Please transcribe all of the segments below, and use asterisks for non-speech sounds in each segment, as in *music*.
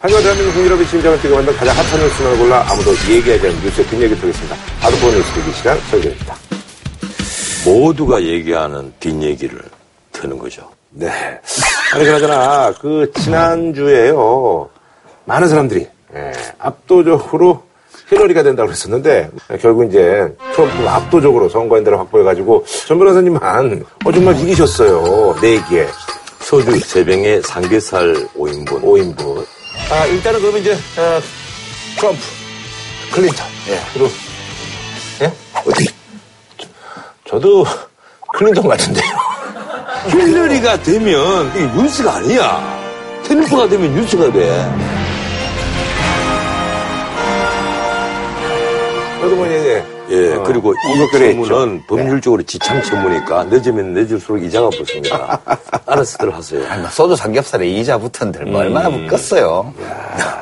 하지만 대한민국 국민여러분의 심장을 뛰게 만든 가장 핫한 뉴스를 골라 아무도 얘기하지 않는 뉴스의 뒷얘기 드리겠습니다. 아드포 뉴스 듣기 시간 설계입니다. 모두가 얘기하는 뒷얘기를 트는 거죠. 네. 아니, 그나저나, 그, 지난주에요. 많은 사람들이, 예, 압도적으로 힐러리가 된다고 그랬었는데, 결국 이제 트럼프가 압도적으로 선거인들을 확보해가지고, 전 변호사님만, 어, 정말 이기셨어요. 네 얘기에. 소주 3병에 삼겹살 5인분. 5인분. 아, 일단은 그러면 이제, 어, 트럼프, 클린턴. 예. 그리고, 예? 어디? 저, 저도 클린턴 같은데요. *laughs* 힐러리가 되면 이게 뉴스가 아니야. 트럼프가 되면 뉴스가 돼. 저도 뭐 이제, 예, 어, 그리고 이 전문은 있죠. 법률적으로 지참 채무니까 늦으면 늦을수록 이자가 붙습니다. *laughs* 알아서들 하세요. 아니, 뭐 소주 삼겹살에 이자 붙은들 뭐 음. 얼마나 붙겠어요.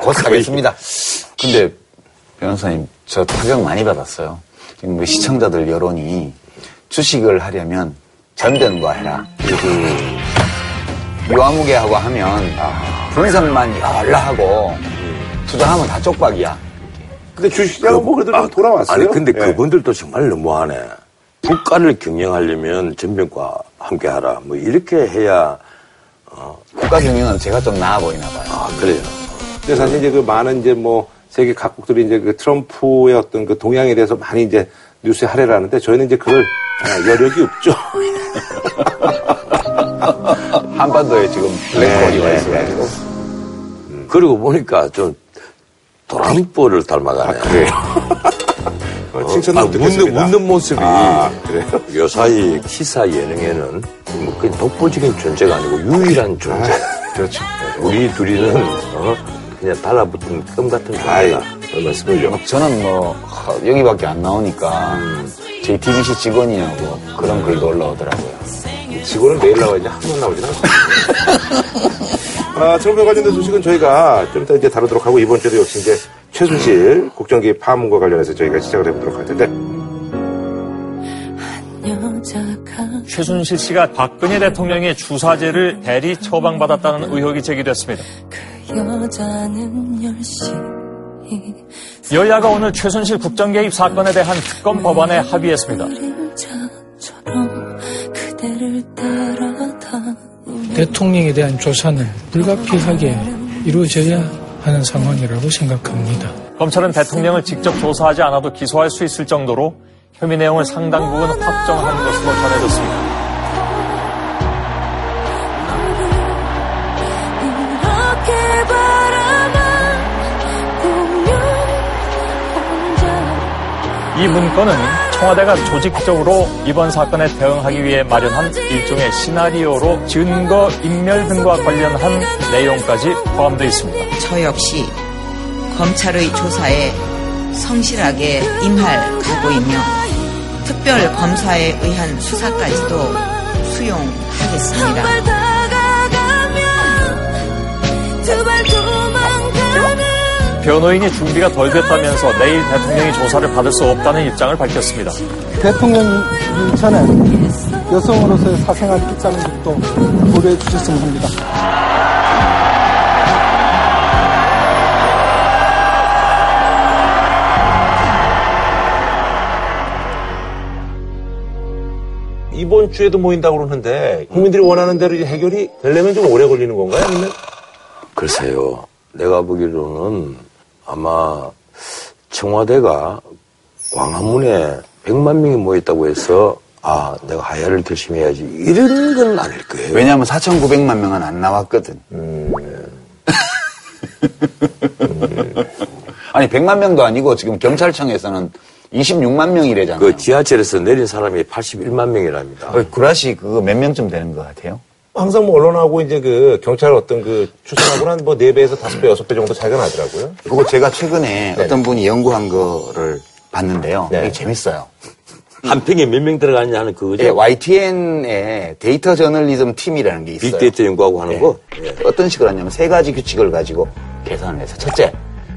곧 사겠습니다. 근데 변호사님 저 타격 많이 받았어요. 지금 뭐 시청자들 여론이 주식을 하려면 전전과 해라. 유아무개하고 하면 분석만 열라 하고 투자하면 다 쪽박이야. 근데 주식시장은 뭐 그래도 좀 돌아왔어요. 아니, 근데 예. 그분들도 정말 너무하네. 국가를 경영하려면 전병과 함께 하라. 뭐 이렇게 해야, 국가 경영은 제가 좀 나아 보이나 봐요. 아, 그래요. 근데 사실 이제 그 많은 이제 뭐 세계 각국들이 이제 그 트럼프의 어떤 그 동향에 대해서 많이 이제 뉴스에 할애를 하는데 저희는 이제 아, 여력이 없죠. *laughs* 한반도에 지금 블랙홀이 와 있어가지고. 그리고 보니까 좀 도람보를 닮아가네. 그래요. *laughs* 어, 칭찬도 아, 못 웃는, 듣겠습니다. 웃는 모습이 아, 그래요? *laughs* 요사이 기사 예능에는 뭐 그냥 독보적인 존재가 아니고 유일한 존재. 그렇죠. 우리 둘이는 어? 그냥 달라붙은 껌 같은 아이, 존재다. 별 말씀을요. 저는 뭐 하, 여기밖에 안 나오니까 JTBC 직원이냐고 그런 글도 올라오더라고요. 직원은 매일 나와야지 한 번 나오진 않습니다. *laughs* 아, 트럼프 관련된 소식은 저희가 좀 이따 이제 다루도록 하고 이번 주에도 역시 이제 최순실 국정기 파문과 관련해서 저희가 시작을 해보도록 할 텐데 최순실 씨가 박근혜 대통령의 주사제를 대리 처방받았다는 의혹이 제기됐습니다. 여자는 열심히 여야가 오늘 최순실 국정 개입 사건에 대한 특검 법안에 합의했습니다. 대통령에 대한 조사는 불가피하게 이루어져야 하는 상황이라고 생각합니다. 검찰은 대통령을 직접 조사하지 않아도 기소할 수 있을 정도로 혐의 내용을 상당 부분 확정한 것으로 전해졌습니다. 이 문건은 청와대가 조직적으로 이번 사건에 대응하기 위해 마련한 일종의 시나리오로 증거 인멸 등과 관련한 내용까지 포함되어 있습니다. 저 역시 검찰의 조사에 성실하게 임할 각오이며 특별 검사에 의한 수사까지도 수용하겠습니다. 변호인이 준비가 덜 됐다면서 내일 대통령이 조사를 받을 수 없다는 입장을 밝혔습니다. 대통령이 전에 여성으로서의 사생활 입장도 고려해 주셨으면 합니다. 이번 주에도 모인다고 그러는데 국민들이 원하는 대로 이제 해결이 되려면 좀 오래 걸리는 건가요? 아니면 글쎄요. 내가 보기로는 아마 청와대가 광화문에 100만 명이 모였다고 해서 아, 내가 하야를 결심해야지. 이런 건 아닐 거예요. 왜냐하면 4,900만 명은 안 나왔거든. *laughs* 아니 100만 명도 아니고 지금 경찰청에서는 26만 명이래잖아요. 그 지하철에서 내린 사람이 81만 명이랍니다. 어, 구라시 그거 몇 명쯤 되는 것 같아요? 항상 뭐 언론하고 이제 그 경찰 어떤 그 추산하고는 한뭐 4배에서 5배, 6배 정도 차이가 나더라고요. 그거 제가 최근에 어떤 분이 연구한 거를 봤는데요. 네. 되게 재밌어요. 한 평에 몇 명 들어가느냐 하는 그거죠. 예, YTN의 데이터 저널리즘 팀이라는 게 있어요. 빅데이터 연구하고 하는 네. 거. 예. 어떤 식으로 하냐면 세 가지 규칙을 가지고 계산을 해서 첫째,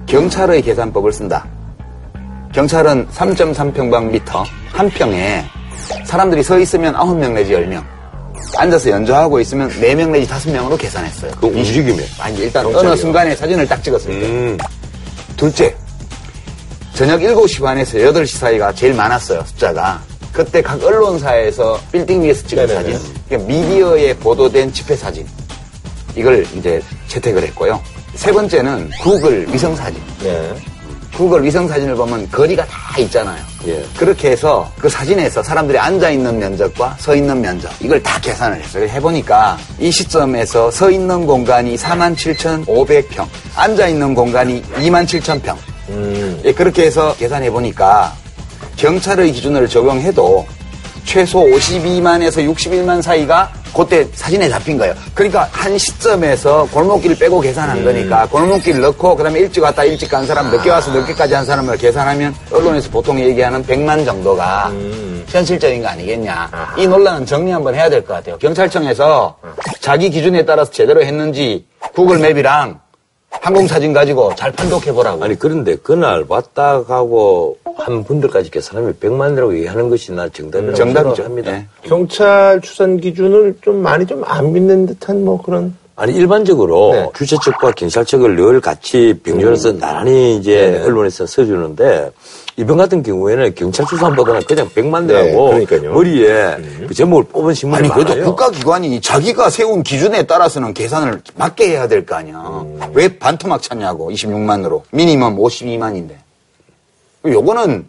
경찰의 계산법을 쓴다. 경찰은 3.3 평방미터 한 평에 사람들이 서 있으면 9명 내지 10명. 앉아서 연주하고 있으면 4명 내지 5명으로 계산했어요. 그 움직임에. 아니, 일단 경찰이요. 어느 순간에 사진을 딱 찍었을 때. 음. 둘째, 저녁 7시 반에서 8시 사이가 제일 많았어요, 숫자가. 그때 각 언론사에서 빌딩 위에서 찍은 네네네. 사진, 그러니까 미디어에 보도된 집회 사진. 이걸 이제 채택을 했고요. 세 번째는 구글 위성 사진. 네. 구글 위성 사진을 보면 거리가 다 있잖아요. 예. 그렇게 해서 그 사진에서 사람들이 앉아 있는 면적과 서 있는 면적 이걸 다 계산을 했어요. 해보니까 이 시점에서 서 있는 공간이 47,500평, 앉아 있는 공간이 27,000평. 음. 예, 그렇게 해서 계산해 보니까 경찰의 기준을 적용해도 최소 52만에서 61만 사이가 그때 사진에 잡힌 거예요. 그러니까 한 시점에서 골목길 빼고 계산한 거니까 골목길 넣고 그다음에 일찍 왔다 일찍 간 사람 늦게 와서 늦게까지 한 사람을 계산하면 언론에서 보통 얘기하는 100만 정도가 현실적인 거 아니겠냐. 이 논란은 정리 한번 해야 될 것 같아요. 경찰청에서 자기 기준에 따라서 제대로 했는지 구글 맵이랑 항공사진 가지고 잘 판독해 보라고. 아니 그런데 그날 왔다 가고 한 분들까지 계산하면 100만이라고 얘기하는 것이 나 정답이라고 정답이죠. 생각합니다. 네. 경찰 추산 기준을 좀 많이 좀 안 믿는 듯한 뭐 그런. 아니 일반적으로 네. 주최 측과 경찰 측을 늘 같이 병렬해서 나란히 이제 네네. 언론에서 써주는데 이번 같은 경우에는 경찰 수산보다는 그냥 100만 대라고 네. 머리에 그 제목을 뽑은 신문이 아니 그래도 많아요. 국가기관이 자기가 세운 기준에 따라서는 계산을 맞게 해야 될 거 아니야. 음. 왜 반토막 쳤냐고 26만으로 미니멈 52만인데. 요거는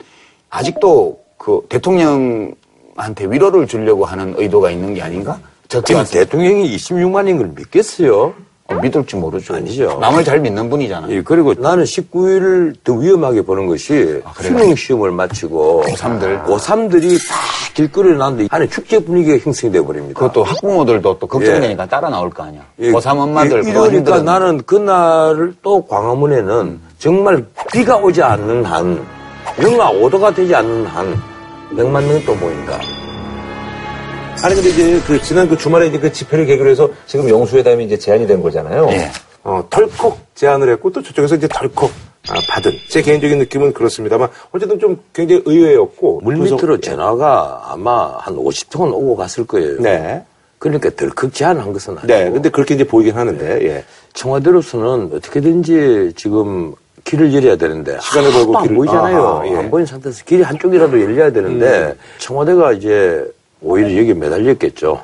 아직도 그 대통령한테 위로를 주려고 하는 의도가 있는 게 아닌가? 지금? 대통령이 26만인 걸 믿겠어요? 어, 믿을지 모르죠. 아니죠. 남을 잘 믿는 분이잖아요. 예, 그리고 나는 19일을 더 위험하게 보는 것이 아? 수능 시험을 마치고 고3들. 고3들이 다 길거리에 나왔는데 안에 축제 분위기가 형성이 돼 버립니다. 그것도 학부모들도 또 걱정되니까 따라 나올 거 아니야. 예, 고3 엄마들. 예, 힘들었는데. 나는 그날을 또 광화문에는 정말 비가 오지 않는 한, 영하 5도가 되지 않는 한, 100만 명이 또 모인다. 아니 근데 이제 그 지난 그 주말에 이제 그 집회를 계기로 해서 지금 영수회담이 이제 제안이 된 거잖아요. 예. 어, 덜컥 제안을 했고 또 저쪽에서 이제 덜컥 아, 받은 제 개인적인 느낌은 그렇습니다만 어쨌든 좀 굉장히 의외였고 물 밑으로 분석- 전화가 아마 한 50통은 오고 갔을 거예요. 네. 그러니까 덜컥 제안한 것은 아니고. 네. 근데 그렇게 이제 보이긴 하는데 예. 청와대로서는 어떻게든지 지금 길을 열어야 되는데 시간을 벌고 하나도 안 길을- 보이잖아요. 아하, 예. 음. 안 보인 상태에서 길이 한쪽이라도 열려야 되는데 청와대가 이제 오히려 여기에 매달렸겠죠.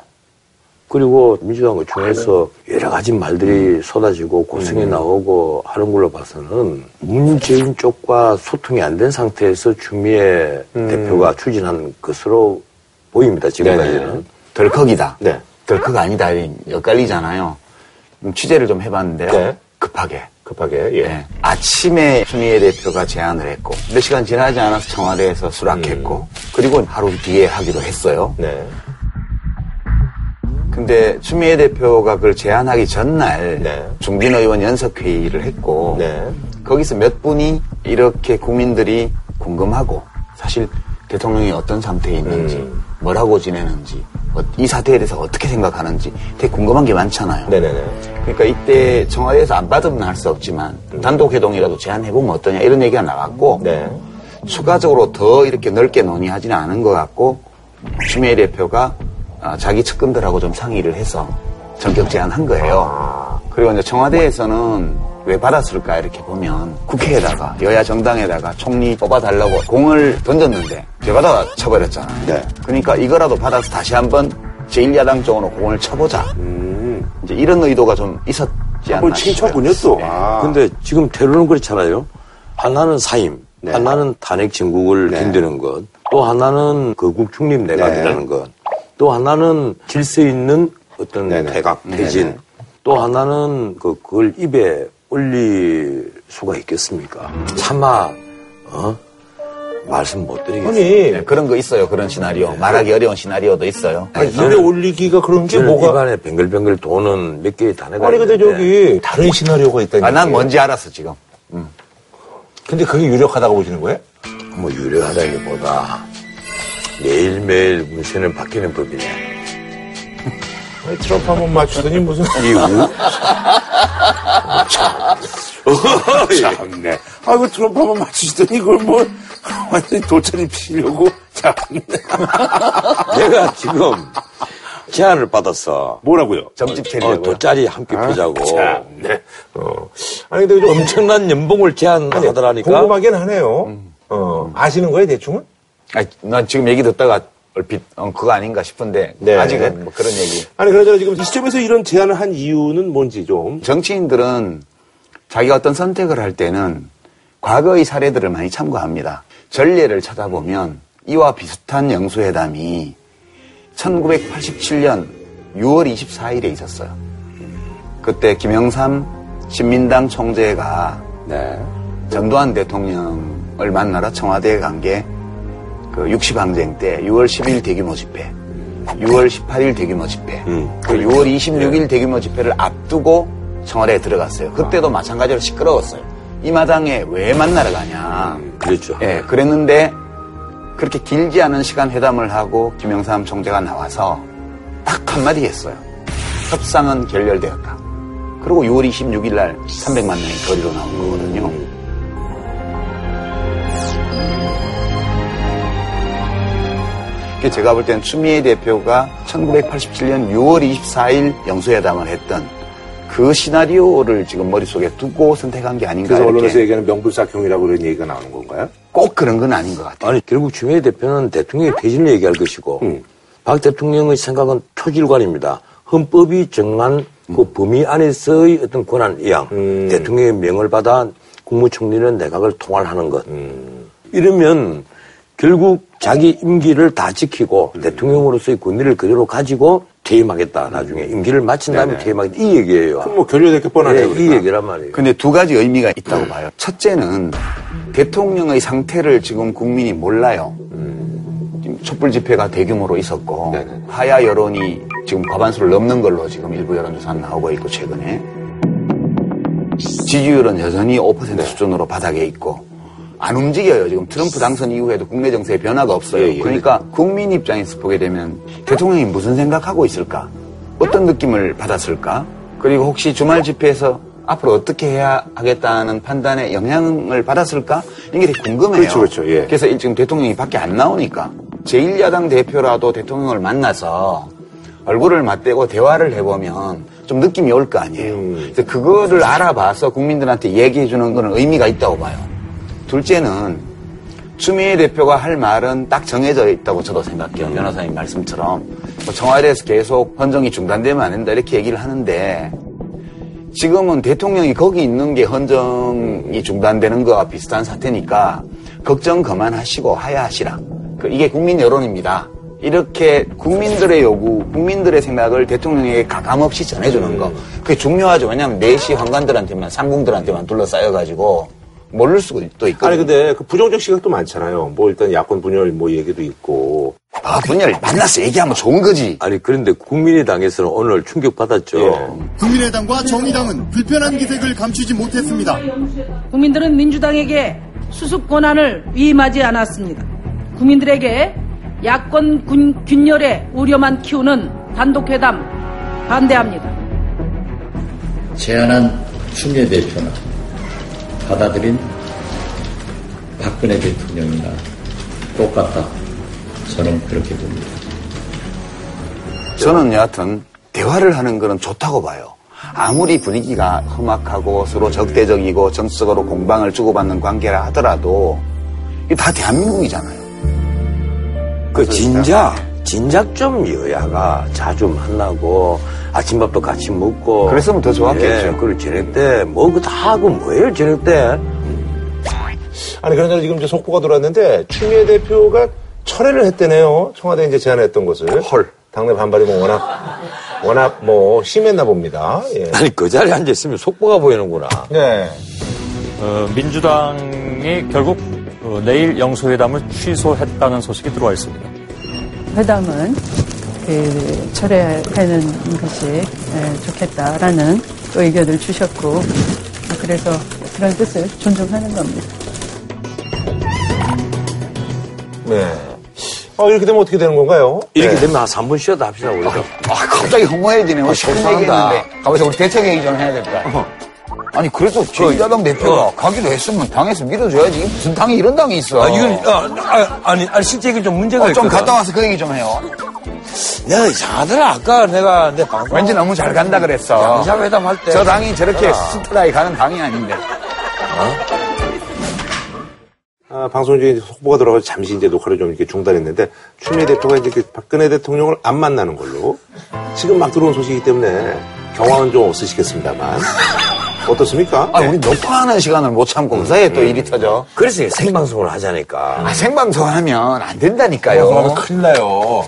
그리고 민주당 중에서 여러 가지 말들이 쏟아지고 고성이 음. 나오고 하는 걸로 봐서는 문재인 쪽과 소통이 안 된 상태에서 추미애 대표가 추진한 것으로 보입니다. 지금까지는. 음. 네네. 덜컥이다. 네. 덜컥 아니다. 이 엇갈리잖아요. 음, 취재를 좀 해봤는데요. 네. 급하게. 급하게 예. 예. 아침에 추미애 대표가 제안을 했고 몇 시간 지나지 않아서 청와대에서 수락했고 그리고 하루 뒤에 하기로 했어요. 네. 근데 추미애 대표가 그걸 제안하기 전날 네. 중진 의원 연석 회의를 했고 네. 거기서 몇 분이 이렇게 국민들이 궁금하고 사실 대통령이 어떤 상태에 있는지 음. 뭐라고 지내는지 어, 이 사태에 대해서 어떻게 생각하는지 되게 궁금한 게 많잖아요. 네네네. 그러니까 이때 청와대에서 안 받으면 할 수 없지만 단독 회동이라도 제안해보면 어떠냐 이런 얘기가 나왔고 네. 추가적으로 더 이렇게 넓게 논의하지는 않은 것 같고 추미애 대표가 아, 자기 측근들하고 좀 상의를 해서 전격 제안한 거예요. 그리고 이제 청와대에서는 왜 받았을까 이렇게 보면 국회에다가 여야 정당에다가 총리 뽑아달라고 공을 던졌는데 되받아 쳐버렸잖아요. 네. 그러니까 이거라도 받아서 다시 한번 제1야당 쪽으로 공을 쳐보자. 이제 이런 의도가 좀 있었지 않나 친척군요 또. 아. 근데 지금 테러는 그렇잖아요. 하나는 사임, 네. 하나는 탄핵 진국을 네. 견디는 것, 또 하나는 거국 중립 내각이라는 네. 것, 또 하나는 질서 있는 어떤 네네. 태각, 네네. 대진, 또 하나는 그, 그걸 입에 올릴 수가 있겠습니까? 차마, 어? 말씀 못 드리겠어요. 아니, 네, 그런 거 있어요. 그런 시나리오. 말하기 어려운 시나리오도 있어요. 아니, 입에 올리기가 그런 게 저는 뭐가 입안에 뱅글뱅글 도는 몇 개의 단어가 아니 근데 저기 다른 시나리오가 있다니. 아, 난 뭔지 알았어, 지금. 근데 그게 유력하다고 보시는 거예요? 뭐 유려하다기보다 매일매일 문세는 바뀌는 법이네. 트럼프 한 번 맞추더니 무슨 이 우, *laughs* 참네. 아이고 트럼프 한번 맞추시더니 이걸 뭐 완전히 도처리 피려고 참네. *laughs* 내가 지금 제안을 받았어. 뭐라고요? 점집 어, 체리라고요. 돗자리 함께 펴자고. 참, 네. 어. 아니, 근데 좀 엄청난 연봉을 제안하더라니까. 궁금하긴 하네요. 어, 아시는 거예요, 대충은? 아니, 난 지금 얘기 듣다가 얼핏 어, 그거 아닌가 싶은데 네. 아직은 뭐 그런 얘기. 아니, 그러잖아 지금 이 시점에서 이런 제안을 한 이유는 뭔지 좀. 정치인들은 자기가 어떤 선택을 할 때는 과거의 사례들을 많이 참고합니다. 전례를 찾아보면 이와 비슷한 영수회담이 1987년 6월 24일에 있었어요. 그때 김영삼 신민당 총재가 네. 전두환 대통령을 만나러 청와대에 간 게 그 60항쟁 때 6월 10일 대규모 집회, 6월 18일 대규모 집회, 그 6월 26일 대규모 집회를 앞두고 청와대에 들어갔어요. 그때도 마찬가지로 시끄러웠어요. 이 마당에 왜 만나러 가냐. 그랬죠. 예, 그랬는데 그렇게 길지 않은 시간 회담을 하고 김영삼 총재가 나와서 딱 한마디 했어요. 협상은 결렬되었다. 그리고 6월 26일 날 300만 명이 거리로 나온 거거든요. 그게 제가 볼 때는 추미애 대표가 1987년 6월 24일 영수회담을 했던 그 시나리오를 지금 머릿속에 두고 선택한 게 아닌가 그래서 이렇게. 언론에서 얘기하는 명불사경이라고 그런 얘기가 나오는 건가요? 꼭 그런 건 아닌 것 같아요. 아니, 결국 추미애 대표는 대통령의 폐진을 얘기할 것이고, 음. 박 대통령의 생각은 표질관입니다. 헌법이 정한 그 범위 안에서의 어떤 권한 이양, 음. 대통령의 명을 받아 국무총리는 내각을 통할하는 것. 음. 이러면 결국 자기 임기를 다 지키고 음. 대통령으로서의 권위를 그대로 가지고 퇴임하겠다. 나중에 임기를 마친 다음에 네네. 퇴임하겠다. 이 얘기예요. 그럼 뭐 결렬될 게 뻔하네요. 예, 이 그러니까. 얘기란 말이에요. 근데 두 가지 의미가 있다고 봐요. 첫째는 대통령의 상태를 지금 국민이 몰라요. 지금 촛불 집회가 대규모로 있었고 네네. 하야 여론이 지금 과반수를 넘는 걸로 지금 일부 여론조사는 나오고 있고 최근에 지지율은 여전히 5% 수준으로 바닥에 있고 안 움직여요. 지금 트럼프 당선 이후에도 국내 정세에 변화가 없어요. 예, 예. 그러니까 국민 입장에서 보게 되면 대통령이 무슨 생각하고 있을까? 어떤 느낌을 받았을까? 그리고 혹시 주말 집회에서 앞으로 어떻게 해야 하겠다는 판단에 영향을 받았을까? 이게 되게 궁금해요. 그렇죠, 그렇죠. 예. 그래서 지금 대통령이 밖에 안 나오니까 제1야당 대표라도 대통령을 만나서 얼굴을 맞대고 대화를 해보면 좀 느낌이 올 거 아니에요. 음. 그래서 그거를 알아봐서 국민들한테 얘기해 주는 거는 의미가 있다고 봐요. 둘째는 추미애 대표가 할 말은 딱 정해져 있다고 저도 생각해요. 변호사님 말씀처럼 뭐 청와대에서 계속 헌정이 중단되면 안 된다 이렇게 얘기를 하는데 지금은 대통령이 거기 있는 게 헌정이 중단되는 거와 비슷한 사태니까 걱정 그만하시고 하야하시라. 그 이게 국민 여론입니다. 이렇게 국민들의 요구, 국민들의 생각을 대통령에게 가감없이 전해주는 거. 그게 중요하죠. 왜냐하면 내시 황관들한테만, 상궁들한테만 둘러싸여가지고 모를 수도 있거든요. 아니 근데 그 부정적 시각 도 많잖아요. 뭐 일단 야권 분열 뭐 얘기도 있고. 아, 분열 만나서 얘기하면 좋은 거지. 아니, 그런데 국민의당에서는 오늘 충격받았죠. 예. 국민의당과 정의당은 불편한 기색을 감추지 못했습니다. 국민들은 민주당에게 수습 권한을 위임하지 않았습니다. 국민들에게 야권 군, 균열의 우려만 키우는 단독회담 반대합니다. 제안한 추미애 대표나 받아들인 박근혜 대통령이나 똑같다. 저는 그렇게 봅니다. 저는 여하튼 대화를 하는 거는 좋다고 봐요. 아무리 분위기가 험악하고 서로 적대적이고 정치적으로 공방을 주고받는 관계라 하더라도 이게 다 대한민국이잖아요. 그 진작, 진작 좀 여야가 자주 만나고 아침밥도 같이 먹고. 그랬으면 더 좋았겠죠. 예, 그리고 저녁 때, 뭐, 그거 다 하고 뭐예요, 저녁 때? 아니 그러나 지금 이제 속보가 돌았는데 추미애 대표가 철회를 했대네요. 청와대 이제 제안했던 것을. 헐. 당내 반발이 뭐 워낙 워낙 뭐 심했나 봅니다. 예. 아니, 그 자리에 앉아 있으면 속보가 보이는구나. 네. 어, 민주당이 결국 어, 내일 영수회담을 취소했다는 소식이 들어와 있습니다. 회담은 그 철회하는 것이 에, 좋겠다라는 또 의견을 주셨고 그래서 그런 뜻을 존중하는 겁니다. 네. 어, 이렇게 되면 어떻게 되는 건가요? 이렇게 네. 되면 한 3분 쉬었다 합시다, 우리가. 아, 갑자기 허무해지네. 우리 싶은 속상하다. 얘기했는데. 가만있어, 우리 대책 얘기 좀 해야 될 거야. 아니, 그래도 제1야당 대표가 가기로 했으면 당에서 밀어줘야지. 이게 무슨 당이 이런 당이 있어. 아, 이건, 아, 아, 아니, 실제 이게 좀 문제가 어, 좀 있거든. 갔다 와서 그 얘기 좀 해요. 내가 이상하더라. 아까 내가 내 방송. 왠지 너무 잘 간다 그랬어. 양자회담 할 때. 저 당이 저렇게 야. 스트라이 가는 당이 아닌데. 아, 방송 중에 이제 속보가 들어가서 잠시 이제 녹화를 좀 이렇게 중단했는데 추미애 대표가 이제 그 박근혜 대통령을 안 만나는 걸로 지금 막 들어온 소식이기 때문에 경황은 좀 없으시겠습니다만 어떻습니까? 아, 우리 녹화하는 시간을 못 참고 그 사이에 또 일이 터져. 그래서 생방송을 하자니까. 아, 생방송 하면 안 된다니까요. 방송하면 큰일 나요.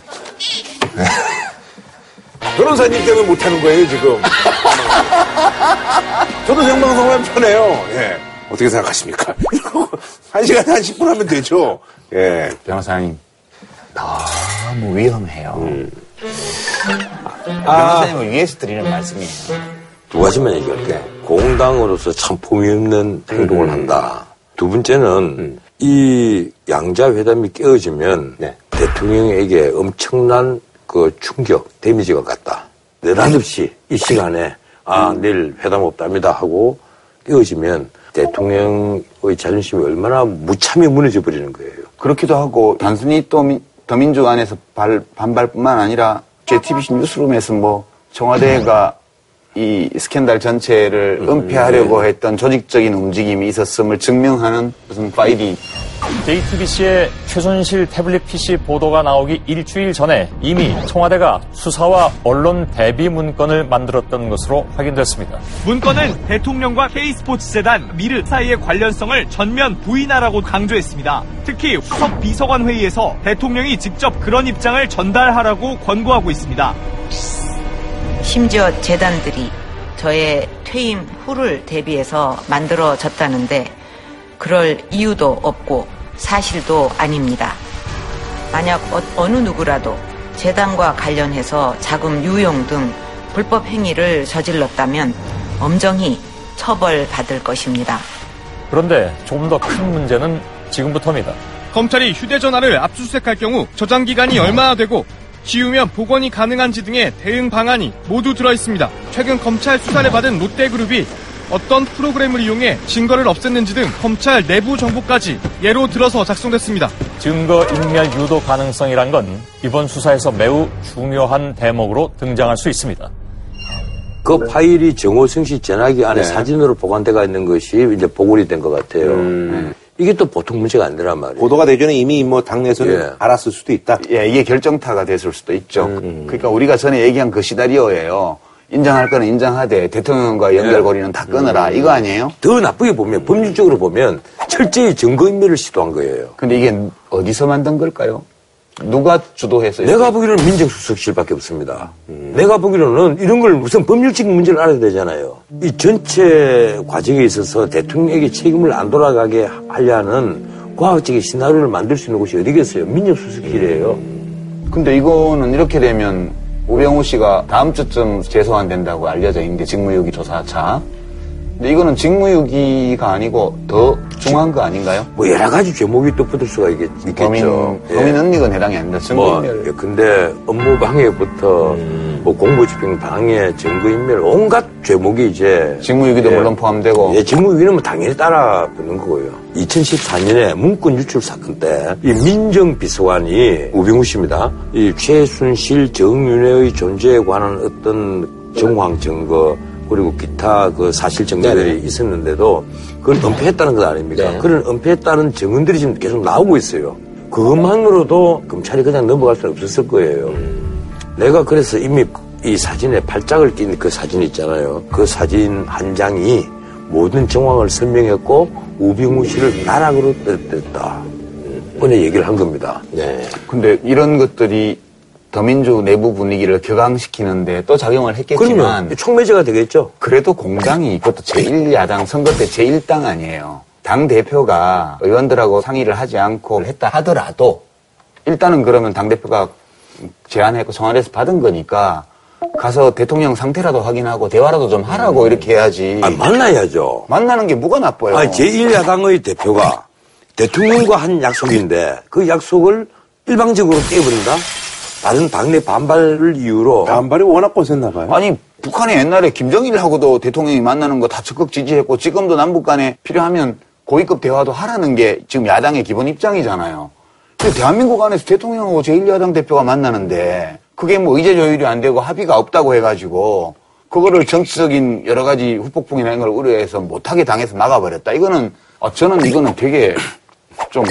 *laughs* 변호사님 때문에 못하는 거예요, 지금. *laughs* 저도 생방송 하면 편해요. 예. 어떻게 생각하십니까? *laughs* 한 시간에 한 10분 하면 되죠. 예. 변호사님, 너무 위험해요. 음. 변호사님을 위해서 드리는 말씀이에요. 두 가지만 얘기할게. 공당으로서 참 품위 없는 행동을 음. 한다. 두 번째는 이 양자회담이 깨어지면 네. 대통령에게 엄청난 그 충격, 데미지가 갔다. 느닷없이 이 시간에 아, 내일 회담 없답니다 하고 깨어지면 대통령의 자존심이 얼마나 무참히 무너져 버리는 거예요. 그렇기도 하고 단순히 또 민- 더민주 안에서 발- 반발뿐만 아니라 JTBC 뉴스룸에서 뭐 청와대가 이 스캔들 전체를 은폐하려고 했던 조직적인 움직임이 있었음을 증명하는 무슨 파일이 JTBC의 최순실 태블릿 PC 보도가 나오기 일주일 전에 이미 청와대가 수사와 언론 대비 문건을 만들었던 것으로 확인됐습니다. 문건은 대통령과 K스포츠재단 미르 사이의 관련성을 전면 부인하라고 강조했습니다. 특히 수석 비서관 회의에서 대통령이 직접 그런 입장을 전달하라고 권고하고 있습니다. 심지어 재단들이 저의 퇴임 후를 대비해서 만들어졌다는데 그럴 이유도 없고 사실도 아닙니다. 만약 어, 느 누구라도 재단과 관련해서 자금 유용 등 불법 행위를 저질렀다면 엄정히 처벌받을 것입니다. 그런데 조금 더 큰 문제는 지금부터입니다. 검찰이 휴대전화를 압수수색할 경우 저장 기간이 얼마나 되고 지우면 복원이 가능한지 등의 대응 방안이 모두 들어 있습니다. 최근 검찰 수사를 받은 롯데그룹이 어떤 프로그램을 이용해 증거를 없앴는지 등 검찰 내부 정보까지 예로 들어서 작성됐습니다. 증거 인멸 유도 가능성이란 건 이번 수사에서 매우 중요한 대목으로 등장할 수 있습니다. 그 파일이 정호성 씨 전화기 안에 네. 사진으로 보관돼가 있는 것이 이제 보고리 된것 같아요. 음. 이게 또 보통 문제가 아니란 말이에요. 보도가 되전에 이미 뭐 당내에서는 예. 알았을 수도 있다. 예, 이게 결정타가 됐을 수도 있죠. 그러니까 우리가 전에 얘기한 그 시나리오예요. 인정할 거는 인정하되 대통령과 연결고리는 다 끊어라. 이거 아니에요? 더 나쁘게 보면 법률적으로 보면 철저히 증거인멸을 시도한 거예요. 근데 이게 어디서 만든 걸까요? 누가 주도했어요? 내가 보기로는 민정수석실밖에 없습니다. 내가 보기로는 이런 걸 우선 법률적인 문제를 알아야 되잖아요. 이 전체 과정에 있어서 대통령에게 책임을 안 돌아가게 하려는 과학적인 시나리오를 만들 수 있는 곳이 어디겠어요? 민정수석실이에요. 근데 이거는 이렇게 되면 우병우 씨가 다음 주쯤 재소환된다고 알려져 있는데 직무유기 조사차. 근데 이거는 직무유기가 아니고 더 중요한 거 아닌가요? 뭐 여러 가지 제목이 또 붙을 수가 있겠, 죠 범인, 범인 은닉은 해당이 아닙니다. 뭐, 증거인멸. 예, 근데 업무 방해부터 뭐 공무집행 방해, 증거인멸 온갖 죄목이 이제 직무유기도 물론 포함되고. 예, 직무유기는 뭐 당연히 따라 붙는 거고요. 2014년에 문건 유출 사건 때 이 민정비서관이 우병우 씨입니다. 이 최순실 정윤회의 존재에 관한 어떤 정황 증거 그리고 기타 그 사실 증거들이 있었는데도 그걸 은폐했다는 것 아닙니까? 그런 은폐했다는 증언들이 지금 계속 나오고 있어요. 그것만으로도 검찰이 그냥 넘어갈 수는 없었을 거예요. 내가 그래서 이미 이 사진에 발작을 낀 그 사진 있잖아요. 그 사진 한 장이 모든 정황을 설명했고 우병우 씨를 나락으로 떨어뜨렸다. 오늘 얘기를 한 겁니다. 네. 근데 이런 것들이 더민주 내부 분위기를 격앙시키는데 또 작용을 했겠지만 그러면 촉매제가 되겠죠. 그래도 공당이 이것도 제1야당 선거 때 제1당 아니에요. 당 대표가 의원들하고 상의를 하지 않고 했다 하더라도 일단은 그러면 당 대표가 제안했고 청와대에서 받은 거니까 가서 대통령 상태라도 확인하고 대화라도 좀 하라고 이렇게 해야지. 아, 만나야죠. 만나는 게 뭐가 나빠요? 아, 제1야당의 대표가 대통령과 한 약속인데 그 약속을 일방적으로 깨버린다? 다른 당내 반발을 이유로. 반발이 워낙 거셌나 봐요. 아니 북한이 옛날에 김정일하고도 대통령이 만나는 거 다 적극 지지했고 지금도 남북 간에 필요하면 고위급 대화도 하라는 게 지금 야당의 기본 입장이잖아요. 근데 대한민국 안에서 대통령하고 제1야당 대표가 만나는데 그게 뭐 의제 조율이 안 되고 합의가 없다고 해가지고 그거를 정치적인 여러 가지 후폭풍이나 이런 걸 우려해서 못하게 당해서 막아버렸다. 이거는 어, 저는 이거는 되게 좀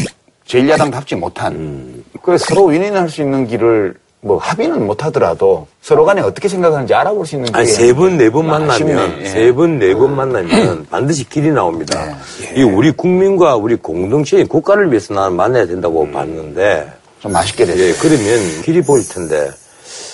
제1야당답지 못한 그래서 서로 윈윈할 수 있는 길을 뭐 합의는 못하더라도 서로 간에 어떻게 생각하는지 알아볼 수 있는 세 번, 네. 만나면, 예. 세 번, 네번 만나면 반드시 길이 나옵니다. 이 우리 국민과 우리 공동체인 국가를 위해서 나는 만나야 된다고 봤는데. 좀 맛있게 됐어요. 예, 그러면 길이 보일 텐데.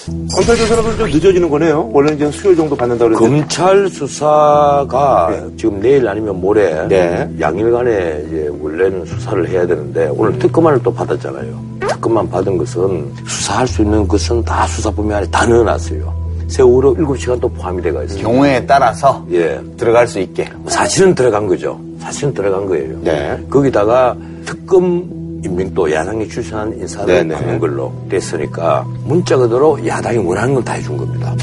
검찰 그럼 좀 늦어지는 거네요. 원래는 이제 수요일 정도 받는다고 그랬는데. 검찰 수사가 지금 내일 아니면 모레 네. 양일간에 이제 원래는 수사를 해야 되는데 오늘 특검안을 또 받았잖아요. 특검만 받은 것은 수사할 수 있는 것은 다 수사범위 안에 다 넣어놨어요. 세월호 7시간 또 포함이 돼가 있어요. 경우에 따라서 예. 들어갈 수 있게. 사실은 들어간 거죠. 사실은 들어간 거예요. 네. 거기다가 특검 임명도 야당이 추천한 인사를 네네. 하는 걸로 됐으니까 문자 그대로 야당이 원하는 건 다 해준 겁니다.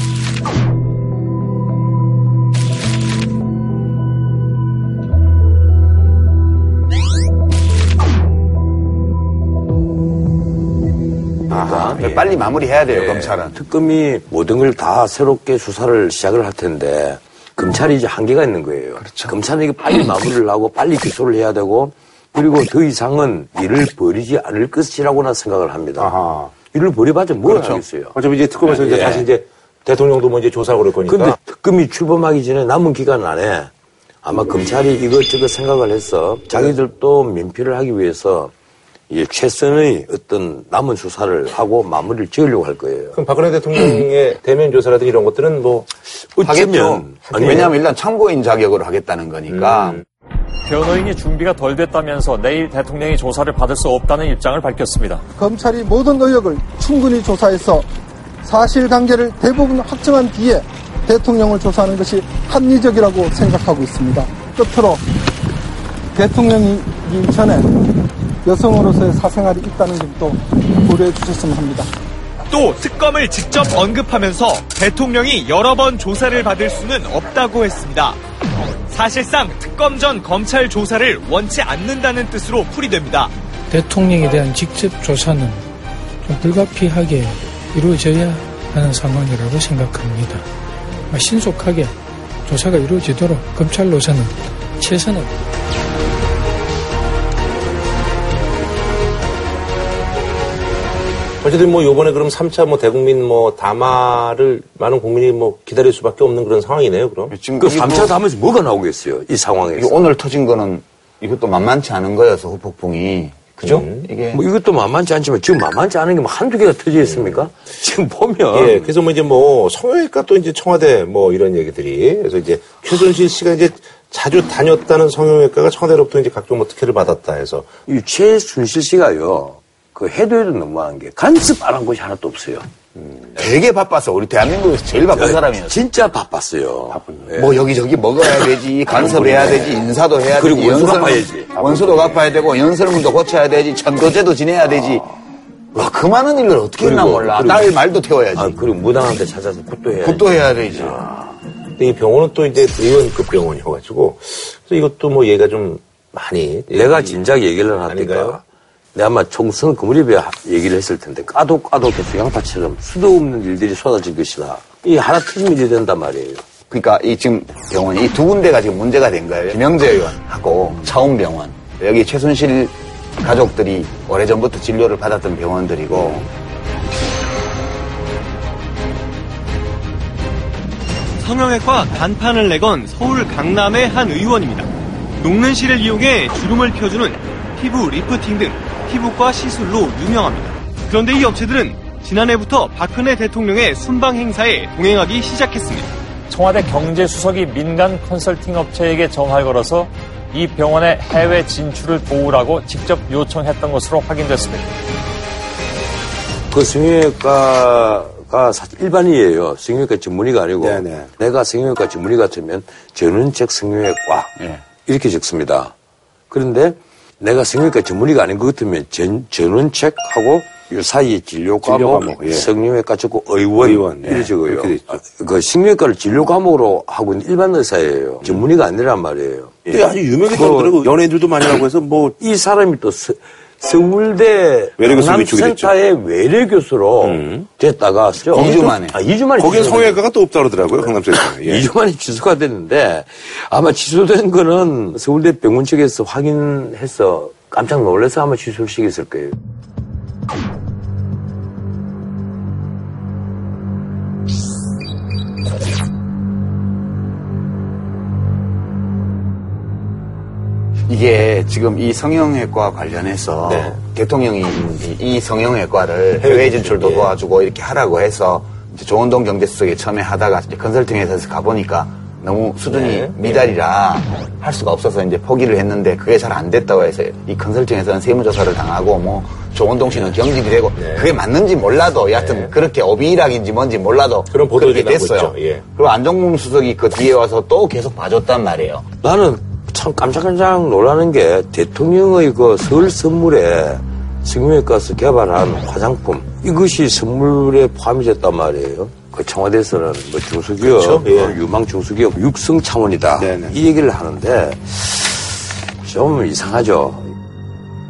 아하, 빨리 마무리해야 돼요, 예. 검찰은. 특검이 모든 걸 다 새롭게 수사를 시작을 할 텐데 검찰이 이제 한계가 있는 거예요. 그렇죠. 검찰은 이게 빨리 마무리를 하고 빨리 기소를 해야 되고 그리고 더 이상은 일을 벌이지 않을 것이라고나 생각을 합니다. 아하. 일을 벌여봤자 뭘 그렇죠. 하겠어요. 어차피 이제 특검에서 이제 예. 다시 이제 대통령도 뭐 이제 조사하고 그럴 거니까. 근데 특검이 출범하기 전에 남은 기간 안에 아마 검찰이 이것저것 생각을 해서 자기들도 면피를 하기 위해서 이게 최선의 어떤 남은 수사를 하고 마무리를 지으려고 할 거예요. 그럼 박근혜 대통령의 *clears throat* 대면 조사라든지 이런 것들은 뭐 하겠죠. 어쩌면 아니, 왜냐하면 일단 참고인 자격으로 하겠다는 거니까. 음. 변호인이 준비가 덜 됐다면서 내일 대통령이 조사를 받을 수 없다는 입장을 밝혔습니다. 검찰이 모든 의혹을 충분히 조사해서 사실관계를 대부분 확정한 뒤에 대통령을 조사하는 것이 합리적이라고 생각하고 있습니다. 끝으로 대통령이기 전에 여성으로서의 사생활이 있다는 점도 고려해 주셨으면 합니다. 또 특검을 직접 언급하면서 대통령이 여러 번 조사를 받을 수는 없다고 했습니다. 사실상 특검 전 검찰 조사를 원치 않는다는 뜻으로 풀이됩니다. 대통령에 대한 직접 조사는 좀 불가피하게 이루어져야 하는 상황이라고 생각합니다. 신속하게 조사가 이루어지도록 검찰로서는 최선을 어쨌든 뭐 요번에 그럼 3차 뭐 대국민 뭐 담화를 많은 국민이 뭐 기다릴 수밖에 없는 그런 상황이네요, 그럼. 지금 그 이게 3차 뭐- 담에서 뭐가 나오겠어요? 이 상황에서. 오늘 터진 거는 이것도 만만치 않은 거여서 후폭풍이. 그죠? 음. 이게. 뭐 이것도 만만치 않지만 지금 만만치 않은 게 뭐 한두 개가 터져 있습니까? 지금 보면 예, 그래서 뭐 이제 뭐 성형외과 또 이제 청와대 뭐 이런 얘기들이 그래서 이제 최순실 씨가 이제 자주 다녔다는 성형외과가 청와대로부터 이제 각종 뭐 특혜를 받았다 해서 이 최순실 씨가요. 그 해도 해도 너무한 게 간섭 안 한 곳이 하나도 없어요. 되게 바빴어. 우리 대한민국에서 제일 바쁜 사람이었어. 진짜 바빴어요. 예. 뭐 여기저기 먹어야 되지, *laughs* 간섭해야 되지, 인사도 해야 그리고 되지, 원수 연설- 갚아야지. 원수도 갚아야 되고, 연설문도 고쳐야 되지, 천도제도 지내야 되지. 와, 그 많은 일을 어떻게 했나 그리고- 몰라. 그리고- 딸 말도 태워야지. 아, 그리고 무당한테 찾아서 굿도 해야지. 굿도 해야 되지. 근데 이 병원은 또 이제 의원급 병원이어가지고 그래서 이것도 뭐 얘가 좀 많이 내가 진작 얘기를 아닌가요? 하니까 내가 아마 총선 그 무렵에 하- 얘기를 했을 텐데 까도 까도 계속 양파처럼 수도 없는 일들이 쏟아질 것이다. 이 하나 터지면 일이 된단 말이에요. 그러니까 이 지금 병원이 이두 군데가 지금 문제가 된 거예요. 김영재 의원하고 차움병원. 여기 최순실 가족들이 오래 전부터 진료를 받았던 병원들이고 성형외과 간판을 내건 서울 강남의 한 의원입니다. 녹는 실을 이용해 주름을 펴주는 피부 리프팅 등 피부과 시술로 유명합니다. 그런데 이 업체들은 지난해부터 박근혜 대통령의 순방 행사에 동행하기 시작했습니다. 청와대 경제수석이 민간 컨설팅 업체에게 전화를 걸어서 이 병원의 해외 진출을 도우라고 직접 요청했던 것으로 확인됐습니다. 그 성형외과가 사실 일반이에요. 성형외과 전문의가 아니고 네네. 내가 성형외과 전문의 같으면 전원책 성형외과 예. 이렇게 적습니다. 그런데 내가 성형외과 전문의가 아닌 것 같으면 전, 전원책하고 이 사이에 진료 과목, 예. 성형외과 적고 의원, 의원, 예. 있죠. 아, 그 성형외과를 진료 과목으로 하고 있는 일반 의사예요. 전문의가 아니란 말이에요. 또 아주 유명했던 그 연예인들도 많이 하고 해서 뭐 이 사람이 또 서- 서울대 외래교수 위촉이 됐죠. 센터의 외래 교수로 됐다가 2주 만에. 아, 2주 만에 취소가 성형외과가 또 없다 그러더라고요, 강남센터에. 예. 2주 만에 취소가 됐는데 아마 취소된 거는 서울대 병원 측에서 확인해서 깜짝 놀라서 아마 취소를 시켰을 거예요. 이게 지금 이 성형외과 관련해서 네. 대통령이 이- 이 성형외과를 해외 진출도 예. 도와주고 이렇게 하라고 해서 이제 조원동 경제수석에 처음에 하다가 이제 컨설팅 회사에서 가보니까 너무 수준이 네. 미달이라 할 수가 없어서 이제 포기를 했는데 그게 잘 안 됐다고 해서 이 컨설팅에서는 세무조사를 당하고 뭐 조원동 씨는 경직이 되고 네. 그게 맞는지 몰라도 여하튼 그렇게 어비일학인지 뭔지 몰라도 그런 보도들이 됐어요. 있죠. 예. 그리고 안종범 수석이 그 뒤에 와서 또 계속 봐줬단 말이에요. 나는 참 깜짝깜짝 놀라는 게 대통령의 그 설 선물에 성형외과에서 개발한 화장품 이것이 선물에 포함이 됐단 말이에요. 그 청와대에서는 뭐 중소기업, 그렇죠. 예. 어, 유망 중소기업 육성 차원이다 네네. 이 얘기를 하는데 좀 이상하죠.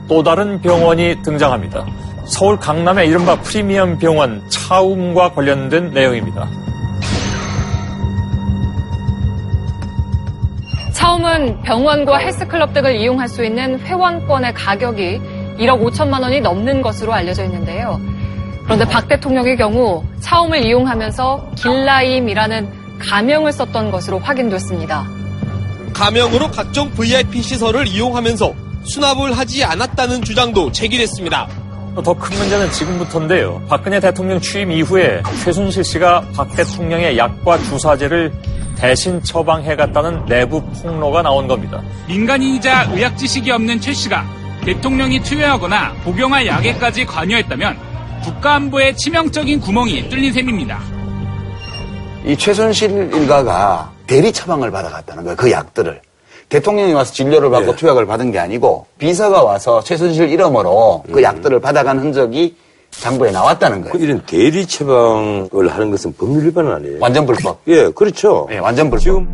또 다른 병원이 등장합니다. 서울 강남의 이른바 프리미엄 병원 차움과 관련된 내용입니다. 차움은 병원과 헬스클럽 등을 이용할 수 있는 회원권의 가격이 1억 5천만 원이 넘는 것으로 알려져 있는데요. 그런데 박 대통령의 경우 차움을 이용하면서 길라임이라는 가명을 썼던 것으로 확인됐습니다. 가명으로 각종 VIP 시설을 이용하면서 수납을 하지 않았다는 주장도 제기됐습니다. 더 큰 문제는 지금부터인데요. 박근혜 대통령 취임 이후에 최순실 씨가 박 대통령의 약과 주사제를 대신 처방해갔다는 내부 폭로가 나온 겁니다. 민간인이자 의학 지식이 없는 최 씨가 대통령이 투여하거나 복용할 약에까지 관여했다면 국가안보에 치명적인 구멍이 뚫린 셈입니다. 이 최순실 일가가 대리 처방을 받아갔다는 거예요. 그 약들을. 대통령이 와서 진료를 받고 투약을 받은 게 아니고 비서가 와서 최순실 이름으로 그 약들을 받아간 흔적이 장부에 나왔다는 거예요. 그 이런 대리 처방을 하는 것은 법률 위반 아니에요? 완전 불법. 예, 그렇죠. 예, 완전 불법. 지금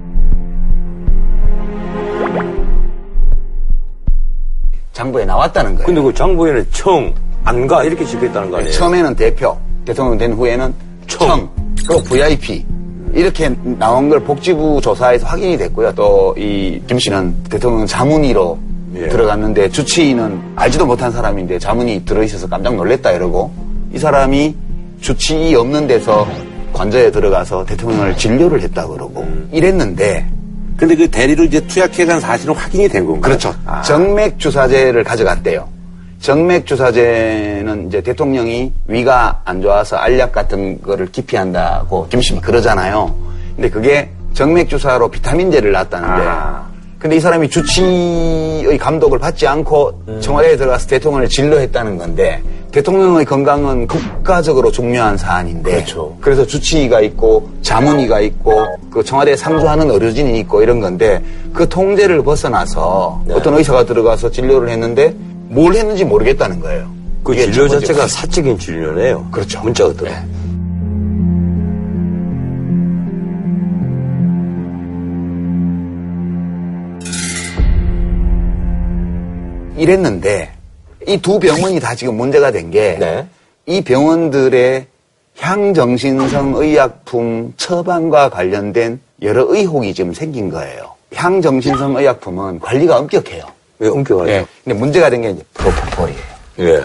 장부에 나왔다는 거예요. 근데 그 장부에는 청, 안가 이렇게 적혀 있다는 거 아니에요? 처음에는 대표, 대통령 된 후에는 청, 그리고 VIP. 이렇게 나온 걸 복지부 조사에서 확인이 됐고요. 또 이 김 씨는 대통령 자문의로 예. 들어갔는데 주치의는 알지도 못한 사람인데 자문이 들어있어서 깜짝 놀랬다 이러고 이 사람이 주치의 없는 데서 관저에 들어가서 대통령을 진료를 했다 그러고 이랬는데 근데 그 대리로 이제 투약해간 사실은 확인이 된 건가요? 그렇죠. 아. 정맥 주사제를 가져갔대요. 정맥 주사제는 이제 대통령이 위가 안 좋아서 알약 같은 거를 기피한다고 김씨이 그러잖아요. 근데 그게 정맥 주사로 비타민제를 놨다는데 아. 근데 이 사람이 주치의 감독을 받지 않고 음. 청와대에 들어가서 대통령을 진료했다는 건데 대통령의 건강은 국가적으로 중요한 사안인데 그렇죠. 그래서 주치의가 있고 자문의가 있고 그 청와대에 상주하는 의료진이 있고 이런 건데 그 통제를 벗어나서 네. 어떤 의사가 들어가서 진료를 했는데 뭘 했는지 모르겠다는 거예요. 그 진료 자체가 문제. 사적인 진료네요. 그렇죠. 문자가 들어. 이랬는데 이 두 병원이 다 지금 문제가 된 게이 네. 병원들의 향정신성 의약품 처방과 관련된 여러 의혹이 지금 생긴 거예요. 향정신성 의약품은 관리가 엄격해요. 왜 엄격하죠? 예. 근데 문제가 된 게 이제 프로포폴이에요. 예.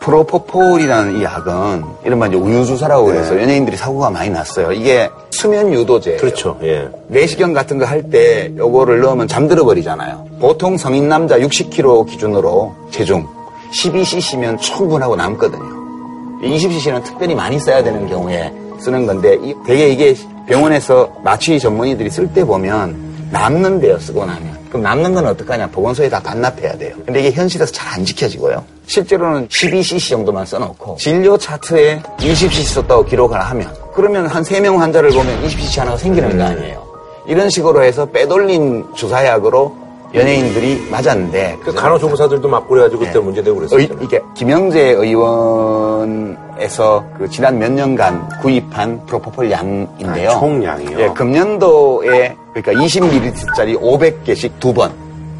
프로포폴이라는 이 약은 이른바 이제 우유주사라고 그래서 연예인들이 사고가 많이 났어요. 이게 수면 유도제. 그렇죠. 예. 내시경 같은 거 할 때 요거를 넣으면 잠들어 버리잖아요. 보통 성인 남자 60kg 기준으로 체중 12cc면 충분하고 남거든요. 20cc는 특별히 많이 써야 되는 경우에 쓰는 건데 이- 되게 이게 병원에서 마취 전문의들이 쓸 때 보면 남는 데요 쓰고 나면 그럼 남는 건 어떡하냐 보건소에 다 반납해야 돼요. 근데 이게 현실에서 잘 안 지켜지고요. 실제로는 12cc 정도만 써놓고 진료 차트에 20cc 썼다고 기록을 하면 그러면 한 3명 환자를 보면 20cc 하나가 생기는 거 아니에요. 이런 식으로 해서 빼돌린 주사약으로 연예인들이 맞았는데 그 간호조무사들도 맞고 그래가지고 그때 문제되고 그랬어요. 의- 이게 김영재 의원에서 그 지난 몇 년간 구입한 프로포폴 양인데요. 아, 총량이요? 예, 금년도에 그러니까 20ml짜리 500개씩 두 번,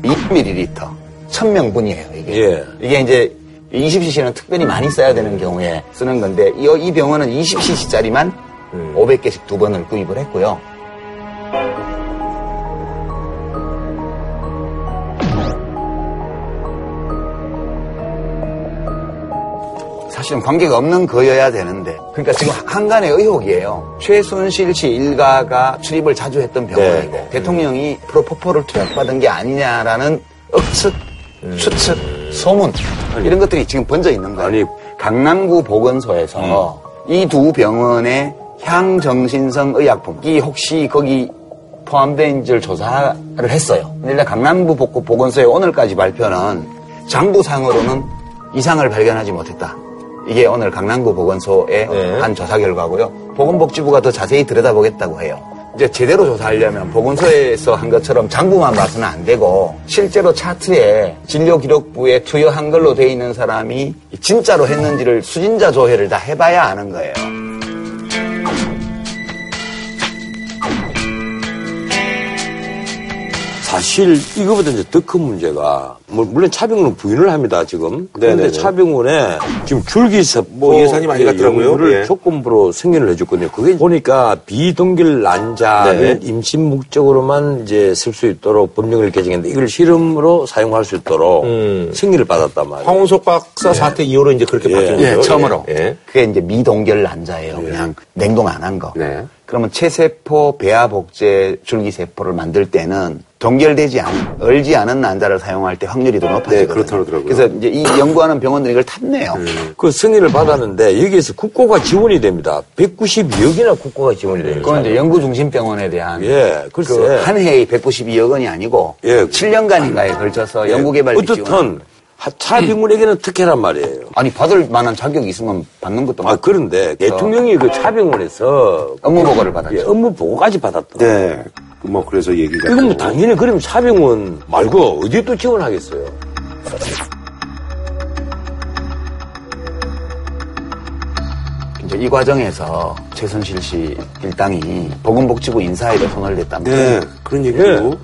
2ml. 천명분이에요, 이게. 예. 이게 이제 20cc는 특별히 많이 써야 되는 경우에 쓰는 건데, 이, 이 병원은 20cc짜리만 500개씩 두 번을 구입을 했고요. 사실은 관계가 없는 거여야 되는데 그러니까 지금 한간의 의혹이에요. 최순실 씨 일가가 출입을 자주 했던 병원이고 네. 대통령이 프로포폴을 투약받은 게 아니냐라는 억측, 음. 추측, 소문 이런 것들이 지금 번져 있는 거예요. 아니, 강남구 보건소에서 이두 병원의 향정신성 의약품이 혹시 거기 포함된지를 조사를 했어요. 근데 일단 강남구 복구 보건소의 오늘까지 발표는 장부상으로는 이상을 발견하지 못했다. 이게 오늘 강남구 보건소의 한 조사 결과고요. 보건복지부가 더 자세히 들여다보겠다고 해요. 이제 제대로 조사하려면 보건소에서 한 것처럼 장부만 봐서는 안 되고 실제로 차트에 진료기록부에 투여한 걸로 돼 있는 사람이 진짜로 했는지를 수진자 조회를 다 해봐야 아는 거예요. 사실 이거보다 이제 더 큰 문제가 뭐 물론 차병원 부인을 합니다 지금. 그런데 네네네. 차병원에 지금 줄기세포 뭐 예산이 많이 갔더라고요. 연구를 예. 조건부로 승인을 해줬거든요. 그게 보니까 비동결 난자를 네. 임신 목적으로만 이제 쓸 수 있도록 법령을 개정했는데 이걸 실험으로 사용할 수 있도록 승인을 받았단 말이에요. 황운석 박사 사태 이후로 이제 그렇게 바뀐 예, 거죠. 처음으로. 예. 그게 이제 미동결 난자예요. 그냥 냉동 안 한 거. 네. 그러면 체세포, 배아 복제, 줄기세포를 만들 때는 동결되지 않은, 얼지 않은 난자를 사용할 때 확률이 더 높아지거든요. 네, 그렇다고 하더라고요. 그래서 이제 이 연구하는 병원들이 이걸 탔네요. 그 승인을 받았는데 여기에서 국고가 지원이 됩니다. 192억이나 국고가 지원이 됩니다. 그건 이제 연구중심병원에 대한 예, 글쎄. 그 한 해에 192억 원이 아니고 예. 7년간인가에 걸쳐서 연구개발비 지원. 어떻든 차병원에게는 특혜란 말이에요. 아니 받을 만한 자격이 있으면 받는 것도 아, 그런데 대통령이 그 차병원에서 업무 보고를 받았죠. 예, 업무 보고까지 받았다. 네. 뭐 그래서 얘기가. 이건 뭐. 당연히 그러면 차병원 말고 어디에 또 지원하겠어요? 이제 이 과정에서 최순실 씨 일당이 보건복지부 인사에도 손을 댔답니다. 네. 그런 얘기도.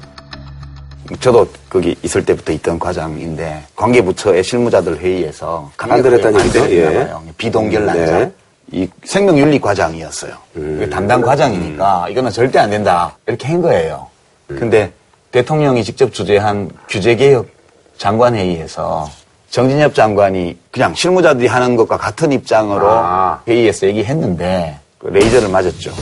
저도 거기 있을 때부터 있던 과장인데 관계부처의 실무자들 회의에서 간들했다는 얘기죠? 예. 비동결 난자. 네. 이 생명윤리 과장이었어요. 이게 담당 과장이니까 이거는 절대 안 된다. 이렇게 한 거예요. 근데 대통령이 직접 주재한 규제개혁 장관회의에서 정진엽 장관이 그냥 실무자들이 하는 것과 같은 입장으로 아. 회의에서 얘기했는데 그 레이저를 맞았죠.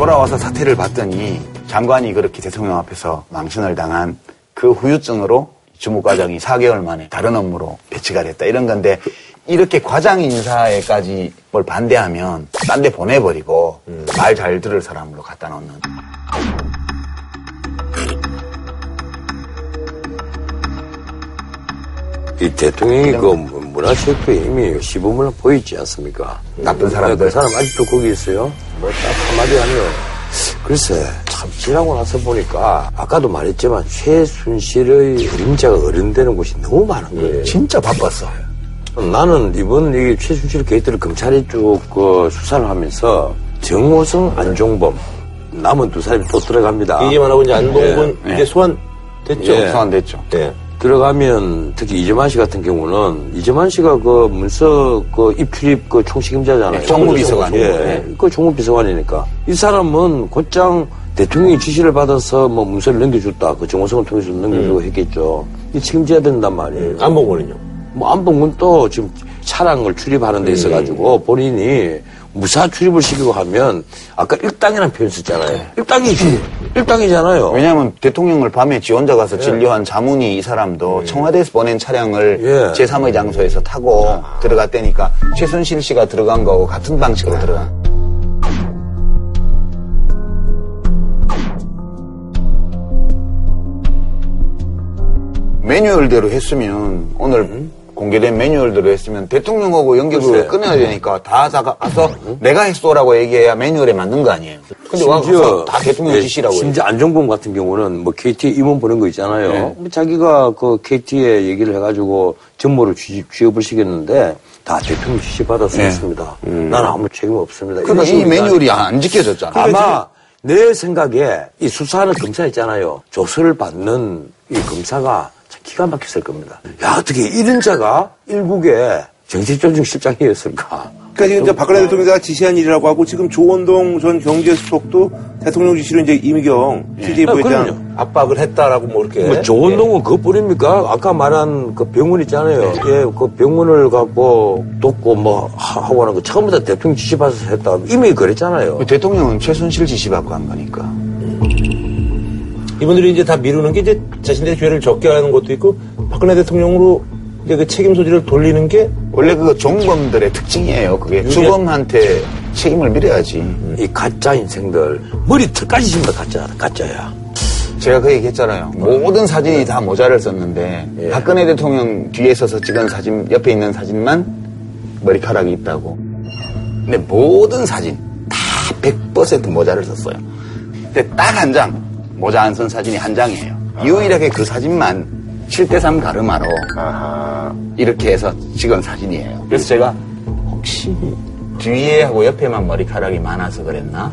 돌아와서 사퇴를 받더니 장관이 그렇게 대통령 앞에서 망신을 당한 그 후유증으로 주무과장이 4개월 만에 다른 업무로 배치가 됐다. 이런 건데 이렇게 과장 인사에까지 뭘 반대하면 딴 데 보내버리고 말잘 들을 사람으로 갖다 놓는 이 대통령이 그 문화체육회 이미 시범을 보이지 않습니까? 나쁜 사람들. 그 사람 아직도 거기 있어요? 뭐딱 한마디 하면 글쎄 참 지나고 나서 보니까 아까도 말했지만 최순실의 그림자가 어른되는 곳이 너무 많은 거예요. 진짜 바빴어. 나는 이번 이 최순실 게이트를 검찰이 쭉 그 수사를 하면서 정호성, 안종범 남은 두 사람이 또 들어갑니다. 이기만 하고 이제 안봉근 예. 이제 소환 됐죠. 예. 소환 됐죠. 네. 들어가면 특히 이재만 씨 같은 경우는 이재만 씨가 그 문서 그 입출입 그 총책임자잖아요. 네, 총무비서관. 예, 네. 그 총무비서관이니까 이 사람은 곧장 대통령이 지시를 받아서 뭐 문서를 넘겨줬다. 그 정호성을 통해서 넘겨주고 했겠죠. 이 책임져야 된단 말이에요. 안봉근은요? 뭐 안봉근 또 지금 차량을 출입하는 데 있어가지고 본인이 무사 출입을 시키고 하면 아까 일당이라는 표현 썼잖아요. 일당이지. 일당이잖아요. 왜냐하면 대통령을 밤에 지 혼자 가서 진료한 자문이 이 사람도 청와대에서 보낸 차량을 예. 제3의 장소에서 타고 들어갔다니까 최순실 씨가 들어간 거하고 같은 방식으로 들어간. 매뉴얼대로 했으면 오늘 공개된 매뉴얼대로 했으면 대통령하고 연결을. 끊어야 되니까 다 가서 내가 했소라고 얘기해야 매뉴얼에 맞는 거 아니에요. 근데 와서 다 대통령 예, 지시라고. 심지어 안종범 같은 경우는 뭐 KT 임원 보낸 거 있잖아요. 네. 뭐 자기가 그 KT에 얘기를 해가지고 전모를 취업, 취업 을 시켰는데 다 대통령 지시 받아서 네. 했습니다. 나는 아무 책임 없습니다. 그러니까 이 매뉴얼이 안 지켜졌잖아. 아마 내 생각에 이 수사하는 검사 있잖아요. 조서를 받는 이 검사가 참 기가 막혔을 겁니다. 야, 어떻게 이런 자가 일국의 정치조정 실장이었을까? 그러니까 지금 이제 박근혜 대통령이 지시한 일이라고 하고 지금 조원동 전 경제수석도 대통령 지시로 이제 이미경 CJ 아, 부회장 그럼요. 압박을 했다라고 뭐 이렇게. 뭐 조원동은 그것뿐입니까? 아까 말한 그 병원 있잖아요. 예, 그 병원을 갖고 돕고 뭐 하- 하고 하는 거 처음부터 대통령 지시 받아서 했다. 이미 그랬잖아요. 대통령은 최순실 지시 받고 한 거니까. 이분들이 이제 다 미루는 게 이제 자신들의 죄를 적게 하는 것도 있고 박근혜 대통령으로 이제 그 책임 소지를 돌리는 게 원래 그거 종범들의 특징이에요. 그게 주범한테 책임을 밀어야지. 이 가짜 인생들 머리 털까지 심다 가짜 가짜야. 제가 그 얘기 했잖아요. 모든 사진이 다 모자를 썼는데 박근혜 대통령 뒤에 서서 찍은 사진 옆에 있는 사진만 머리카락이 있다고. 근데 모든 사진 다 100% 모자를 썼어요. 근데 딱 한 장 모자 안 쓴 사진이 한 장이에요. 유일하게 그 사진만 7대3 가르마로 이렇게 해서 찍은 사진이에요. 그래서 제가 혹시 뒤에 하고 옆에만 머리카락이 많아서 그랬나?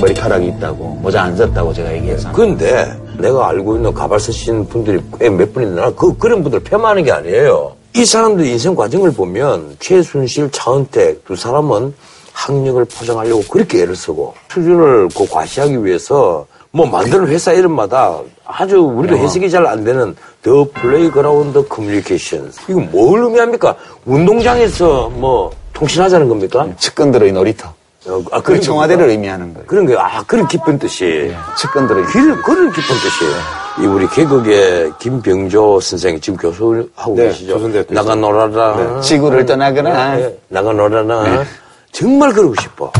머리카락이 있다고 모자 안 썼다고 제가 얘기해서 근데 내가 알고 있는 가발 쓰신 분들이 꽤몇분 있나 그 그런 분들 폄하하는 게 아니에요. 이 사람들 인생 과정을 보면 최순실, 차은택 두 사람은 학력을 포장하려고 그렇게 애를 쓰고 수준을 그 과시하기 위해서 뭐 만드는 회사 이름마다 아주 우리도 해석이 잘 안 되는 The Playground Communication 이거 뭘 의미합니까? 운동장에서 뭐 통신하자는 겁니까? 측근들의 놀이터. 어, 아, 그 청와대를 의미하는 거예요. 그런 거, 아, 그런 깊은 뜻이. 측근들의 그런, 그런 깊은 뜻이. 이 우리 개그계의 김병조 선생이 지금 교수하고 네, 계시죠. 조선대학교 나가 놀아라. 네. 지구를 떠나거나. 네, 나가 놀아라. 정말 그러고 싶어.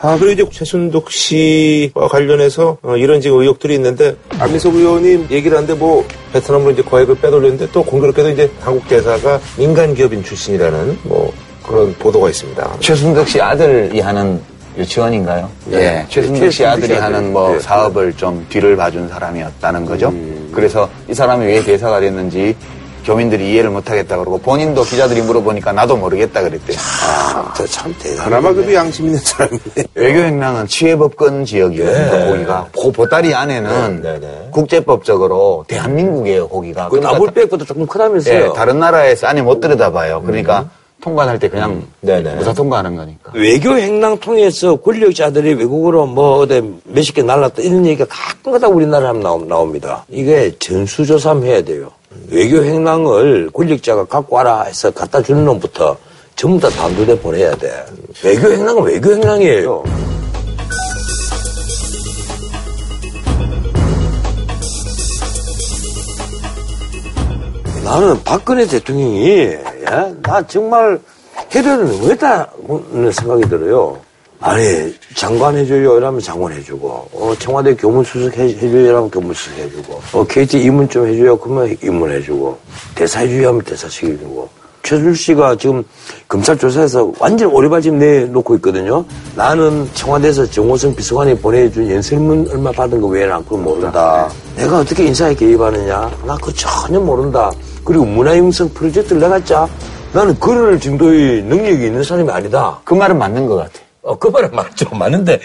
아, 그리고 이제 최순덕 씨와 관련해서 어, 이런 지금 의혹들이 있는데 안민석 의원님 얘기를 하는데 뭐 베트남으로 이제 거액을 빼돌렸는데 또 공교롭게도 이제 한국 대사가 민간 기업인 출신이라는 뭐 그런 보도가 있습니다. 최순덕 씨 아들이 하는 유치원인가요? 네. 예. 최순덕 씨 아들이 씨 하는. 뭐 네. 사업을 좀 뒤를 봐준 사람이었다는 거죠. 음. 그래서 이 사람이 왜 대사가 됐는지 교민들이 이해를 못하겠다 그러고 본인도 기자들이 물어보니까 나도 모르겠다 그랬대요. 아, 참 대단해. 그나마 그래도 양심 있는 사람이네. 외교행랑은 치외법권 지역이에요. 네. 그 거기가. 그 보따리 안에는 네, 네. 국제법적으로 대한민국이에요, 거기가. 그 나물 백보다 조금 크다면서요. 예, 다른 나라에서 안에 못 들여다봐요. 그러니까 통관할 때 그냥 네네. 무사 통과하는 거니까. 외교 행랑 통해서 권력자들이 외국으로 뭐 어디 몇십 개 날랐다 이런 얘기가 가끔가다 우리나라에 나옵니다. 이게 전수조사함 해야 돼요. 외교 행랑을 권력자가 갖고 와라 해서 갖다 주는 놈부터 전부 다 단두대 보내야 돼. 외교 행랑은 외교 행랑이에요. 나는 박근혜 대통령이 야, 나 정말 해결을 왜다는 생각이 들어요. 아니 장관 해줘요 이러면 장관 해주고 어, 청와대 교문수석 해, 해줘요 이러면 교문수석 해주고 어, KT 입문 좀 해줘요 그러면 입문 해주고 대사 해줘요 하면 대사 시켜주고 최순실 씨가 지금 검찰 조사에서 완전 오리발 지금 내놓고 있거든요. 나는 청와대에서 정호성 비서관이 보내준 연설문 얼마 받은 거 외에는 그걸 모른다. 내가 어떻게 인사에 개입하느냐? 나 그거 전혀 모른다. 그리고 문화융성 프로젝트를 내가 짜. 나는 그럴 정도의 능력이 있는 사람이 아니다. 그 말은 맞는 것 같아. 어, 그 말은 맞죠. 맞는데.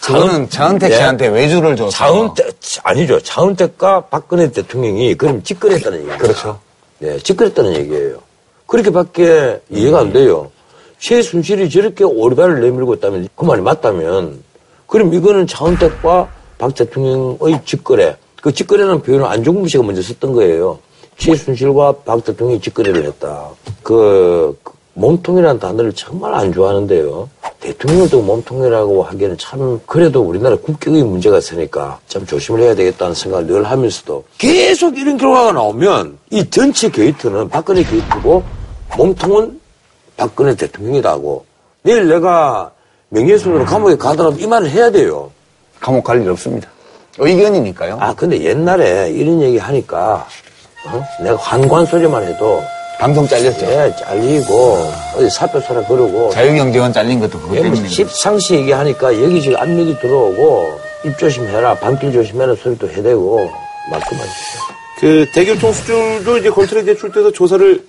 저는 차은택 예. 씨한테 외주를 줘서. 차은택, 아니죠. 차은택과 박근혜 대통령이 그럼 직거랬다는 얘기예요. 그렇죠. 네, 직거랬다는 얘기예요. 그렇게밖에 이해가 안 돼요. 최순실이 저렇게 오리발을 내밀고 있다면, 그 말이 맞다면, 그럼 이거는 차은택과 박 대통령의 직거래. 그 직거래라는 표현을 안종범 씨가 먼저 썼던 거예요. 최순실과 박 대통령이 직거래를 했다. 그, 그 몸통이라는 단어를 정말 안 좋아하는데요. 대통령을 또 몸통이라고 하기에는 참 그래도 우리나라 국격의 문제가 있으니까 참 조심을 해야 되겠다는 생각을 늘 하면서도 계속 이런 결과가 나오면 이 전체 게이트는 박근혜 게이트고 몸통은 박근혜 대통령이라고 내일 내가 명예훼손으로 감옥에 가더라도 이 말을 해야 돼요. 감옥 갈 일 없습니다. 의견이니까요. 아 근데 옛날에 이런 얘기 하니까 어? 내가 한관 소리만 해도 방송 잘렸죠. 예, 잘리고 어디 사표서라 그러고 자유경제원 잘린 것도 그거 예, 뭐 때문에. 십상시 얘기하니까 여기 지금 압력이 들어오고 입 조심해라 방길 조심해라 소리도 해대고 말씀하시죠. 그 대교통 수출도 이제 건설에 제출돼서 조사를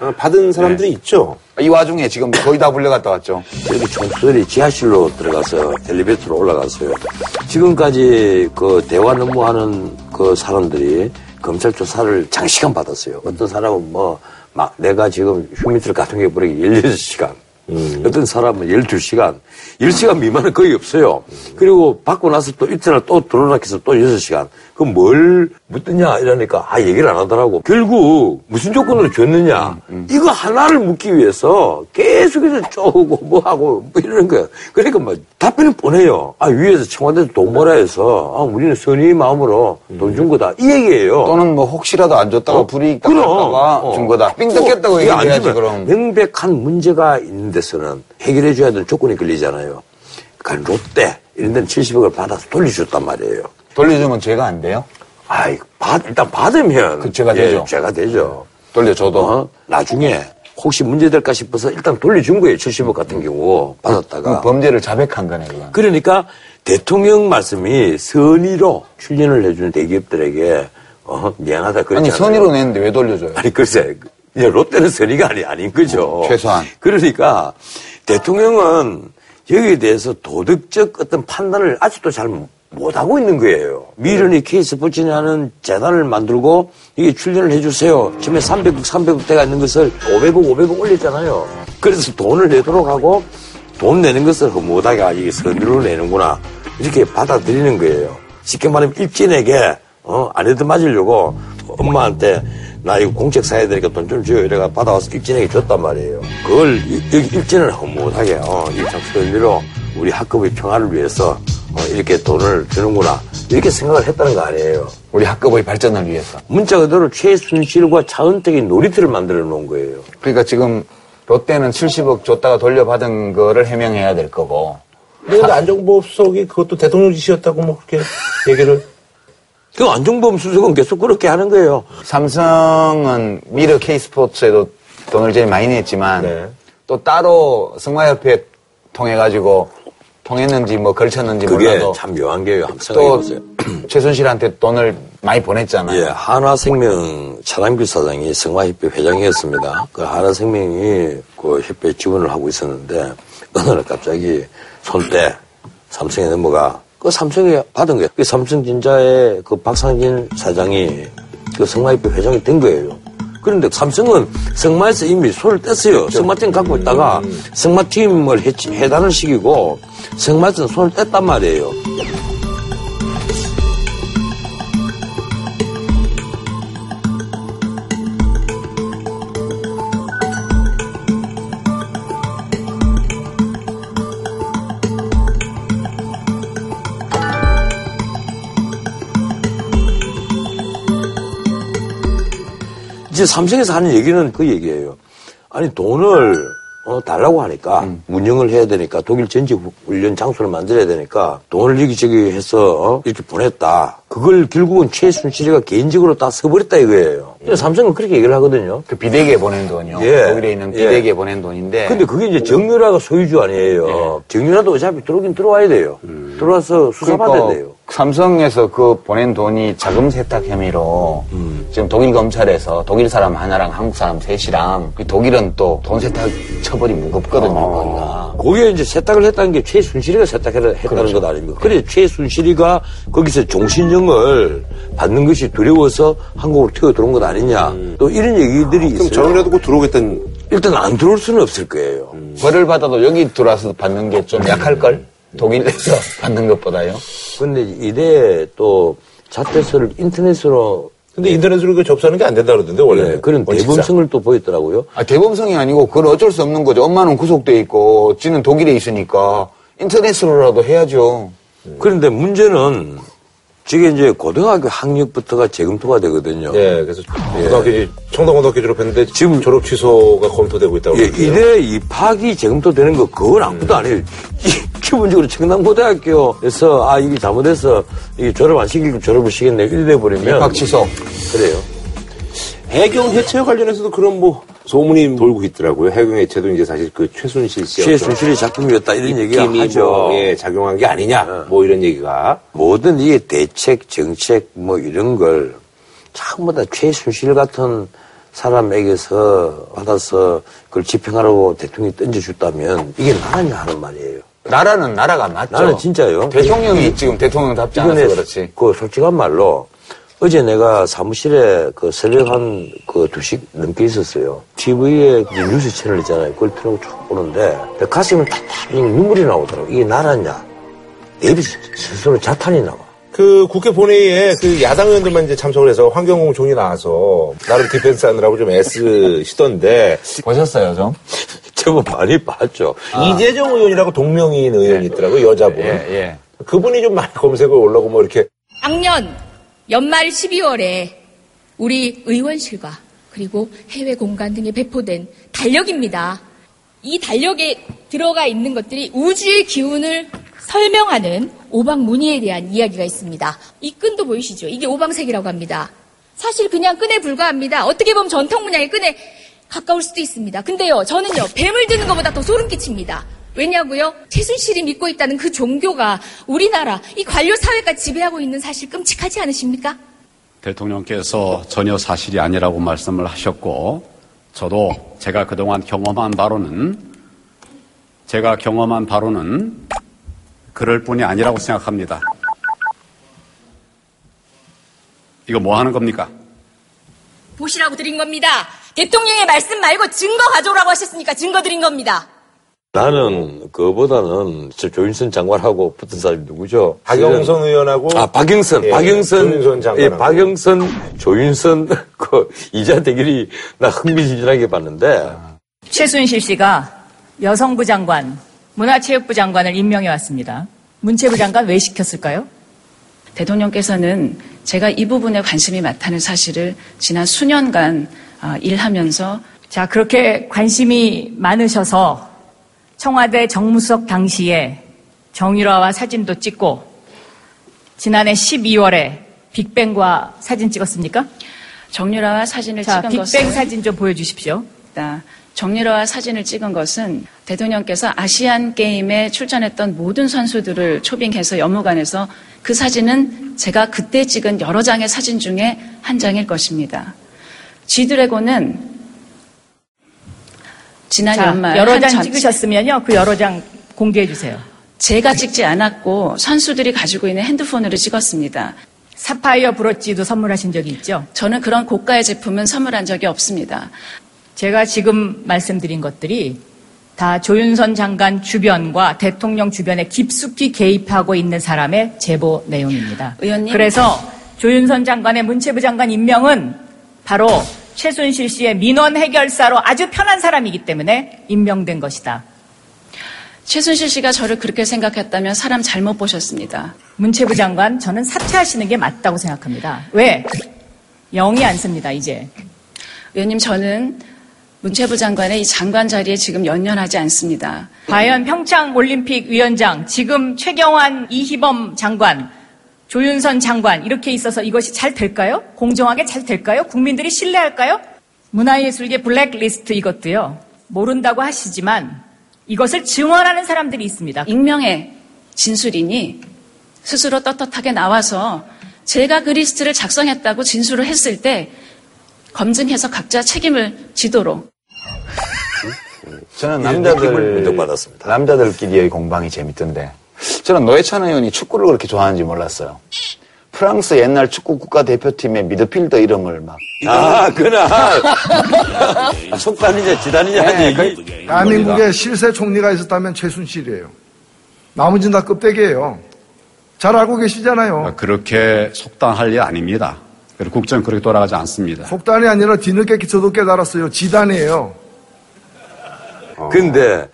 어, 받은 사람들이 있죠. 이 와중에 지금 거의 다 불려갔다 왔죠. 여기 총수들이 지하실로 들어가서 엘리베이터로 올라갔어요. 지금까지 그 대화 업무하는 그 사람들이 검찰 조사를 장시간 받았어요. 어떤 사람은 뭐, 막 내가 지금 휴민트를 같은 게 버리기 16시간. 어떤 사람은 12시간. 10시간 미만은 거의 없어요. 그리고 받고 나서 또 이튿날 또 들어오락해서 또 6시간. 그럼 뭘 묻느냐 이러니까 아 얘기를 안 하더라고. 결국 무슨 조건으로 줬느냐. 이거 하나를 묻기 위해서 계속해서 쪼고 뭐 하고 뭐 이러는 거야. 그러니까 뭐 답변을 보내요. 아 위에서 청와대에서 돈 벌라 해서 아 우리는 선의 마음으로 돈 준 거다. 이 얘기예요. 또는 뭐 혹시라도 안 줬다가 불이익 당할까봐 준 거다. 삥 뜯겠다고 이게 안 얘기해야지 그럼. 명백한 문제가 있는 데서는 해결해 줘야 되는 조건이 걸리잖아요. 그러니까 롯데 이런 데는 70억을 받아서 돌려줬단 말이에요. 돌려주면 죄가 안 돼요? 아이, 받, 일단 받으면. 그 죄가 예, 되죠. 죄가 되죠. 돌려줘도. 어? 나중에 혹시 문제될까 싶어서 일단 돌려준 거예요. 70억 같은 경우 받았다가. 범죄를 자백한 거네, 그건. 그러니까 대통령 말씀이 선의로 출연을 해주는 대기업들에게 어, 미안하다 그랬잖아요. 아니, 선의로 냈는데 왜 돌려줘요? 아니 글쎄 이제 롯데는 선의가 아니 아닌 거죠. 최소한. 그러니까 대통령은 여기에 대해서 도덕적 어떤 판단을 아직도 잘 못하고 있는 거예요. 미련이 K스포츠냐는 재단을 만들고 이게 출연을 해주세요. 처음에 300억, 300억대가 있는 것을 500억, 500억 올렸잖아요. 그래서 돈을 내도록 하고 돈 내는 것을 못하게 아, 이게 선의로 내는구나. 이렇게 받아들이는 거예요. 쉽게 말하면 일진에게 어, 아내들 맞으려고 엄마한테 나 이거 공책 사야 되니까 돈 좀 줘요. 이래가 받아와서 일진에게 줬단 말이에요. 그걸 이- 여기 일진을 못하게 어, 일상 선의로 우리 학급의 평화를 위해서 어, 이렇게 돈을 주는구나. 이렇게 생각을 했다는 거 아니에요. 우리 학급의 발전을 위해서. 문자 그대로 최순실과 차은택의 놀이터를 만들어 놓은 거예요. 그러니까 지금 롯데는 70억 줬다가 돌려받은 거를 해명해야 될 거고. 근데 안정보 수석이 그것도 대통령 지시였다고 뭐 그렇게 얘기를. 그 안종범 수석은 계속 그렇게 하는 거예요. 삼성은 미르 K스포츠에도 돈을 제일 많이 냈지만 네. 또 따로 승마협회 통해 가지고 통했는지 뭐 걸쳤는지 그게 몰라도 참 묘한 게요. 또 생각해보세요. 최순실한테 돈을 많이 보냈잖아요. 예, 한화생명 차남규 사장이 성화협회 회장이었습니다. 그 한화생명이 그 협회 지원을 하고 있었는데 어느 날 갑자기 손때 삼성에 넘어가 그 삼성이 받은 거예요. 그 삼성진자의 그 박상진 사장이 그 성화협회 회장이 된 거예요. 그런데 삼성은 성마에서 이미 손을 뗐어요. 성마팀 갖고 있다가 성마팀을 해, 해단을 시키고 성마에서 손을 뗐단 말이에요. 이제 삼성에서 하는 얘기는 그 얘기예요. 아니 돈을 어, 달라고 하니까 운영을 해야 되니까 독일 전지 훈련 장소를 만들어야 되니까 돈을 여기저기 해서 어, 이렇게 보냈다. 그걸 결국은 최순실이가 개인적으로 다 써버렸다 이거예요. 그래서 삼성은 그렇게 얘기를 하거든요. 그 비대기에 보낸 돈이요. 예. 독일에 있는 예. 비대기에 보낸 돈인데. 근데 그게 이제 정유라가 소유주 아니에요. 정유라도 어차피 들어오긴 들어와야 돼요. 들어와서 수사받아야 그러니까 돼요. 삼성에서 그 보낸 돈이 자금 세탁 혐의로 지금 독일 검찰에서 독일 사람 하나랑 한국 사람 셋이랑 그 독일은 또 돈 세탁 처벌이 무겁거든요. 거기가. 거기에 이제 세탁을 했다는 게 최순실이가 세탁을 했다는 것 아닙니까? 그래 최순실이가 거기서 종신 형을 받는 것이 두려워서 한국으로 튀어 들어온 것 아니냐. 또 이런 얘기들이 있어요. 그럼 저번에도 꼭 들어오겠다는. 일단 안 들어올 수는 없을 거예요. 벌을 받아도 여기 들어와서 받는 게 좀 약할걸? 독일에서 *laughs* 받는 것보다요. 근데 이래 또 자퇴서를 인터넷으로 근데 인터넷으로 그 접수하는 게 안 된다 그러던데, 원래. 네, 그런 대범성을 또 보였더라고요. 아, 대범성이 아니고 그건 어쩔 수 없는 거죠. 엄마는 구속돼 있고 지는 독일에 있으니까 인터넷으로라도 해야죠. 그런데 문제는 저게 이제 고등학교 학력부터가 재검토가 되거든요. 예, 그래서 고등학교, 이제 청담고등학교 졸업했는데 지금 졸업 취소가 검토되고 있다고. 예. 이래 입학이 재검토되는 거 그건 아무것도 아니에요. 이- 기본적으로 청담고등학교에서 아 이게 잘못해서 이게 졸업 안 시키고 졸업을 시켰네 이래 버리면 입학 취소. 그래요. 해경 해체와 관련해서도 그런 뭐 소문이 돌고 있더라고요. 해경 해체도 이제 사실 그 최순실 씨 최순실의 작품이었다 이런 얘기가 하죠. 뭐, 예, 작용한 게 아니냐 뭐 이런 얘기가 모든 이게 대책, 정책 뭐 이런 걸 전부 다 최순실 같은 사람에게서 받아서 그걸 집행하라고 대통령이 던져줬다면 이게 나라냐 하는 말이에요. 나라는 나라가 맞죠. 나는 진짜요. 대통령이 지금 대통령답지 않아서 그렇지. 그 솔직한 말로 어제 내가 사무실에 그 새벽 한그두시 넘게 있었어요. TV에 뉴스 채널 있잖아요. 그걸 틀어놓고 쭉 보는데 내 가슴이 탁탁 눈물이 나오더라고. 이게 나라냐. 내 입이 스스로 자탄이 나와. 그 국회 본회의에 그 야당 의원들만 이제 참석을 해서 황교안 총리 나와서 나름 defense 하느라고 좀 애쓰시던데 보셨어요, 좀? *laughs* 저거 많이 봤죠. 이재정 의원이라고 동명이인 의원이 있더라고요, 여자분. 예, 예. 그분이 좀 많이 검색을 올라고 뭐 이렇게 작년 연말 12월에 우리 의원실과 그리고 해외 공간 등에 배포된 달력입니다. 이 달력에 들어가 있는 것들이 우주의 기운을 설명하는 오방 무늬에 대한 이야기가 있습니다. 이 끈도 보이시죠? 이게 오방색이라고 합니다. 사실 그냥 끈에 불과합니다. 어떻게 보면 전통 문양의 끈에 가까울 수도 있습니다. 근데요, 저는요, 뱀을 드는 것보다 더 소름 끼칩니다. 왜냐고요? 최순실이 믿고 있다는 그 종교가 우리나라 이 관료 사회까지 지배하고 있는 사실 끔찍하지 않으십니까? 대통령께서 전혀 사실이 아니라고 말씀을 하셨고, 저도 제가 그동안 경험한 바로는, 제가 경험한 바로는 그럴 뿐이 아니라고 생각합니다. 이거 뭐 하는 겁니까? 보시라고 드린 겁니다. 대통령의 말씀 말고 증거 가져오라고 하셨으니까 증거 드린 겁니다. 나는 그보다는 저 조윤선 장관하고 붙은 사람이 누구죠? 박영선 의원하고 아 박영선, 예, 박영선, 조윤선 장관하고. 예, 박영선, 조윤선 *laughs* 그 이자 대결이 나 흥미진진하게 봤는데 최순실 씨가 여성부 장관, 문화체육부 장관을 임명해 왔습니다. 문체부 장관 왜 시켰을까요? 대통령께서는 제가 이 부분에 관심이 많다는 사실을 지난 수년간 아, 일하면서 자, 그렇게 관심이 많으셔서 청와대 정무수석 당시에 정유라와 사진도 찍고 지난해 12월에 빅뱅과 사진 찍었습니까? 정유라와 사진을 자, 찍은 빅뱅 것은 사진 좀 보여주십시오. 자, 정유라와 사진을 찍은 것은 대통령께서 아시안 게임에 출전했던 모든 선수들을 초빙해서 연무관에서 그 사진은 제가 그때 찍은 여러 장의 사진 중에 한 장일 것입니다. G드래곤은 지난 자, 연말 여러 한장 전- 찍으셨으면요. 그 여러 장 공개해 주세요. 제가 찍지 않았고 선수들이 가지고 있는 핸드폰으로 찍었습니다. 사파이어 브로치도 선물하신 적이 있죠? 저는 그런 고가의 제품은 선물한 적이 없습니다. 제가 지금 말씀드린 것들이 다 조윤선 장관 주변과 대통령 주변에 깊숙이 개입하고 있는 사람의 제보 내용입니다. 의원님. 그래서 조윤선 장관의 문체부 장관 임명은 바로 최순실 씨의 민원 해결사로 아주 편한 사람이기 때문에 임명된 것이다. 최순실 씨가 저를 그렇게 생각했다면 사람 잘못 보셨습니다. 문체부 장관 저는 사퇴하시는 게 맞다고 생각합니다. 왜? 영이 안 씁니다, 이제. 의원님, 저는 문체부 장관의 이 장관 자리에 지금 연연하지 않습니다. 과연 평창 올림픽 위원장, 지금 최경환 이희범 장관, 조윤선 장관 이렇게 있어서 이것이 잘 될까요? 공정하게 잘 될까요? 국민들이 신뢰할까요? 문화예술계 블랙리스트 이것도요. 모른다고 하시지만 이것을 증언하는 사람들이 있습니다. 익명의 진술이니 스스로 떳떳하게 나와서 제가 그 리스트를 작성했다고 진술을 했을 때 검증해서 각자 책임을 지도록 저는 예, 남자들 인정받았습니다. 남자들끼리의 공방이 재밌던데 저는 노회찬 의원이 축구를 그렇게 좋아하는지 몰랐어요. 프랑스 옛날 축구 국가대표팀의 미드필더 이름을 막 아 그날 *laughs* 속단이냐 지단이냐 하는 얘기 대한민국에 실세 총리가 있었다면 최순실이에요. 나머지는 다 껍데기예요. 잘 알고 계시잖아요. 그렇게 속단할 일 아닙니다. 그리고 국정은 그렇게 돌아가지 않습니다. 속단이 아니라 뒤늦게 저도 깨달았어요. 지단이에요. 근데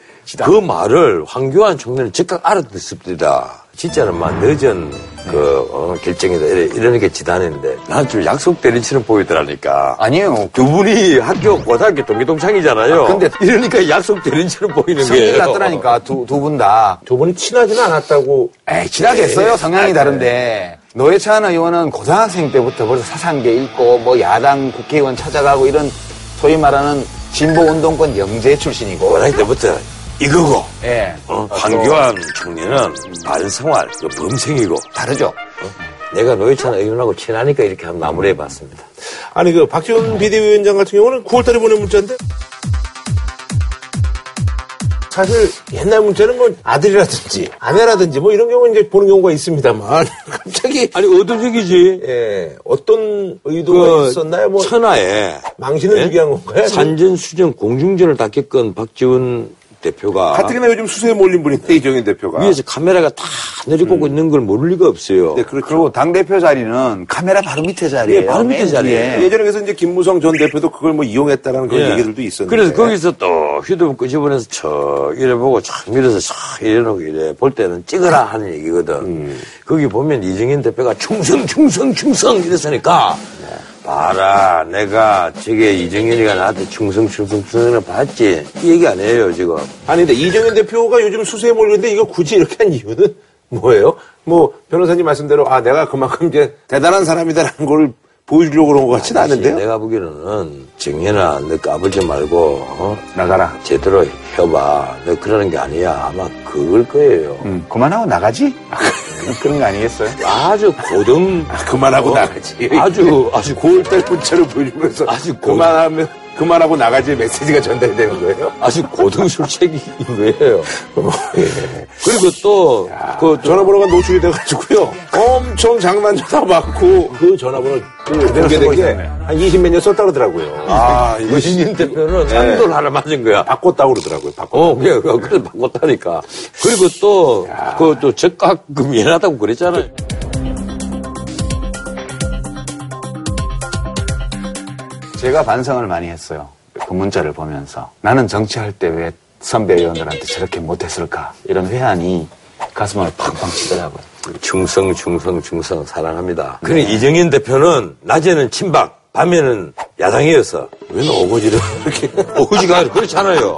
그 말을 황교안 총리는 즉각 알아듣습니다. 진짜는 막 늦은 그 어, 결정이다 이래, 이러는 게 지단인데 난 좀 약속 때린처럼 보이더라니까. 아니에요. 두 분이 학교 고등학교 동기동창이잖아요. 아, 근데 이러니까 약속 때린처럼 보이는 거예요. 같더라니까 두 두 분 다. 두 분이 친하지는 않았다고. 에이 친하겠어요. 성향이 다른데 노회찬 의원은 고등학생 때부터 벌써 사상계 읽고 뭐 야당 국회의원 찾아가고 이런 소위 말하는 진보 운동권 영재 출신이고 고등학생 때부터 이거고 예. 어, 황교안 총리는 반생활 그 범생이고 다르죠. 내가 노회찬 의원하고 친하니까 이렇게 한번 마무리해봤습니다. 아니 그 박지원 비대위원장 같은 경우는 9월달에 보낸 문자인데 사실 옛날 문자는 뭐 아들이라든지 아내라든지 뭐 이런 경우 이제 보는 경우가 있습니다만 *laughs* 갑자기 아니 의도적이지. 예 어떤 의도가 그 있었나요? 뭐 천하에 망신을 예? 주게 한 건가요? 산전 수전 공중전을 다 겪은 박지원 대표가 가뜩이나 요즘 수세에 몰린 분인데 이정현 대표가 위에서 카메라가 다 내리꽂고 있는 걸 모를 리가 없어요. 네, 그렇죠. 그리고 당 대표 자리는 카메라 바로 밑에 자리예요. 예, 바로 밑에 맨 자리예요. 뒤에. 예전에 그래서 이제 김무성 전 대표도 그걸 뭐 이용했다라는 그런 예. 얘기들도 있었는데 그래서 거기서 또 휴대폰 끄집어내서 척 이래 보고 척 밀어서 척 이래 놓고 이래 볼 때는 찍어라 하는 얘기거든. 음. 거기 보면 이정현 대표가 충성 충성 충성 이랬으니까 봐라 내가 저게 이정현이가 나한테 충성 충성 충성을 봤지 이 얘기 안 해요 지금. 아니 근데 이정현 대표가 요즘 수세에 몰리는데 이거 굳이 이렇게 한 이유는 *laughs* 뭐예요? 뭐 변호사님 말씀대로 아 내가 그만큼 이제 대단한 사람이다라는 걸 보여주려고 그런 것 같지는 않은데요. 내가 보기에는 정현아 너 까불지 말고 어? 나가라. 제대로 해봐. 너 그러는 게 아니야. 아마 그걸 거예요. 음, 그만하고 나가지? 그런 거 아니겠어요? 아주 고등 그만하고 어? 나가지. 아주 아주 고 9월달 문자를 보여주면서 아주 고- 그만하면 그만하고 나가지 메시지가 전달이 되는 거예요. 아주 고등술책인 거예요. *laughs* 그리고 또, 그, 전화번호가 노출이 돼가지고요. 엄청 장난 전화 받고 그 전화번호 그 공개된 게한 20몇 년 썼다 그러더라고요. 아, 대표는 네. 상도를 하나 맞은 거야. 바꿨다고 그러더라고요. 바꿨. 어, 그래, 그래, 바꿨다니까. 그리고 또, 그, 또, 적가금 미안하다고 그랬잖아요. 제가 반성을 많이 했어요. 그 문자를 보면서. 나는 정치할 때 왜 선배 의원들한테 저렇게 못했을까. 이런 회한이 가슴을 팡팡 치더라고요. 충성, 충성, 충성, 사랑합니다. 근데 이정현 대표는 낮에는 친박, 밤에는 야당이어서 왜 오고지를 이렇게 *laughs* 오고지가 아니라 그렇잖아요.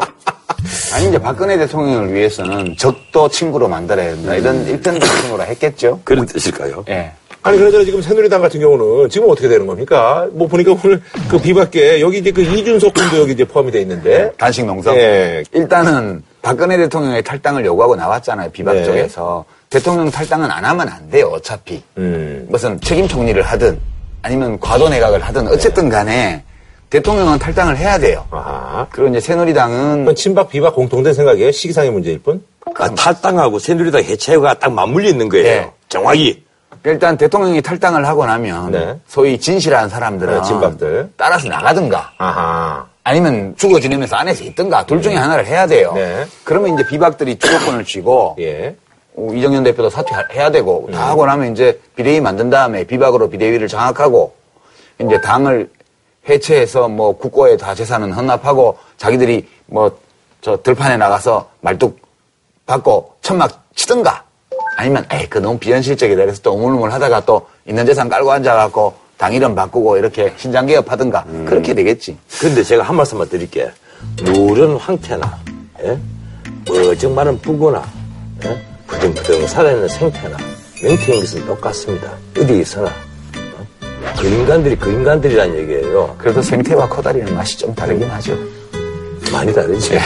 아니, 이제 박근혜 대통령을 위해서는 적도 친구로 만들어야 된다. 이런 일편단심으로 했겠죠? 그런 뜻일까요? 예. 아니 그러잖아 지금 새누리당 같은 경우는 지금 어떻게 되는 겁니까? 뭐 보니까 오늘 그 비박계 여기 이제 그 이준석 군도 여기 이제 포함이 돼 있는데 단식 농성. 예. 일단은 박근혜 대통령의 탈당을 요구하고 나왔잖아요. 비박 네. 쪽에서. 대통령 탈당은 안 하면 안 돼요. 어차피. 음. 무슨 책임 총리를 하든 아니면 과도 내각을 하든 어쨌든 간에 대통령은 탈당을 해야 돼요. 아하. 그리고 이제 새누리당은 친박 비박 공통된 생각이에요. 시기상의 문제일 뿐. 아, 탈당하고 새누리당 해체가 딱 맞물려 있는 거예요. 네. 정확히. 일단 대통령이 탈당을 하고 나면 네. 소위 진실한 사람들은 네, 진박들. 따라서 나가든가 아하. 아니면 죽어 지내면서 안에서 있든가 둘 중에 하나를 해야 돼요. 네. 그러면 이제 비박들이 주도권을 쥐고 예. 어, 이정현 대표도 사퇴해야 되고 다 하고 나면 이제 비대위 만든 다음에 비박으로 비대위를 장악하고 이제 당을 해체해서 뭐 국고에 다 재산은 헌납하고 자기들이 뭐 저 들판에 나가서 말뚝 받고 천막 치든가 아니면 에이 그 너무 비현실적이다 그래서 또 우물우물 하다가 또 있는 재산 깔고 앉아갖고 당 이름 바꾸고 이렇게 신장 개업하든가 그렇게 되겠지. 근데 제가 한 말씀만 드릴게. 누른 황태나, 예? 뻘쩍마른 부구나, 예? 부등부등 살아있는 생태나, 맹태인 것은 똑같습니다. 어디 있어나. 어? 그 인간들이 그 인간들이란 얘기예요. 그래도 생태와 커다리는 맛이 좀 다르긴 하죠. 많이 다르지.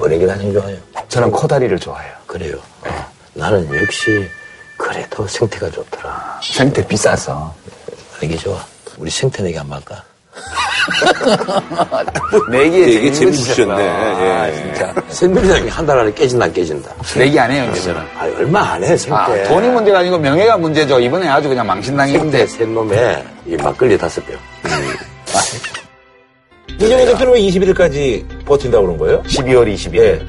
어리긴 하는 좋아요. 저는 코다리를 좋아해요. 그래요. 어, 나는 역시 그래도 생태가 좋더라. 생태 비싸서. 이게 좋아. 우리 생태 내기 한번 할까? *laughs* 내기에 되게 재밌으셨네. 아, 예. 진짜. 새누리당이 한달 안에 깨진다 안 깨진다. 내기 안 해요, 이제 저는. 아, 얼마 안 해, 생태. 아, 돈이 문제가 아니고 명예가 문제죠. 이번에 아주 그냥 망신당했는데. 생태 센 놈에 이 막걸리 다섯 병. 이정현 대표는 왜 21일까지 버틴다고 그런 거예요? 12월 20일. 예.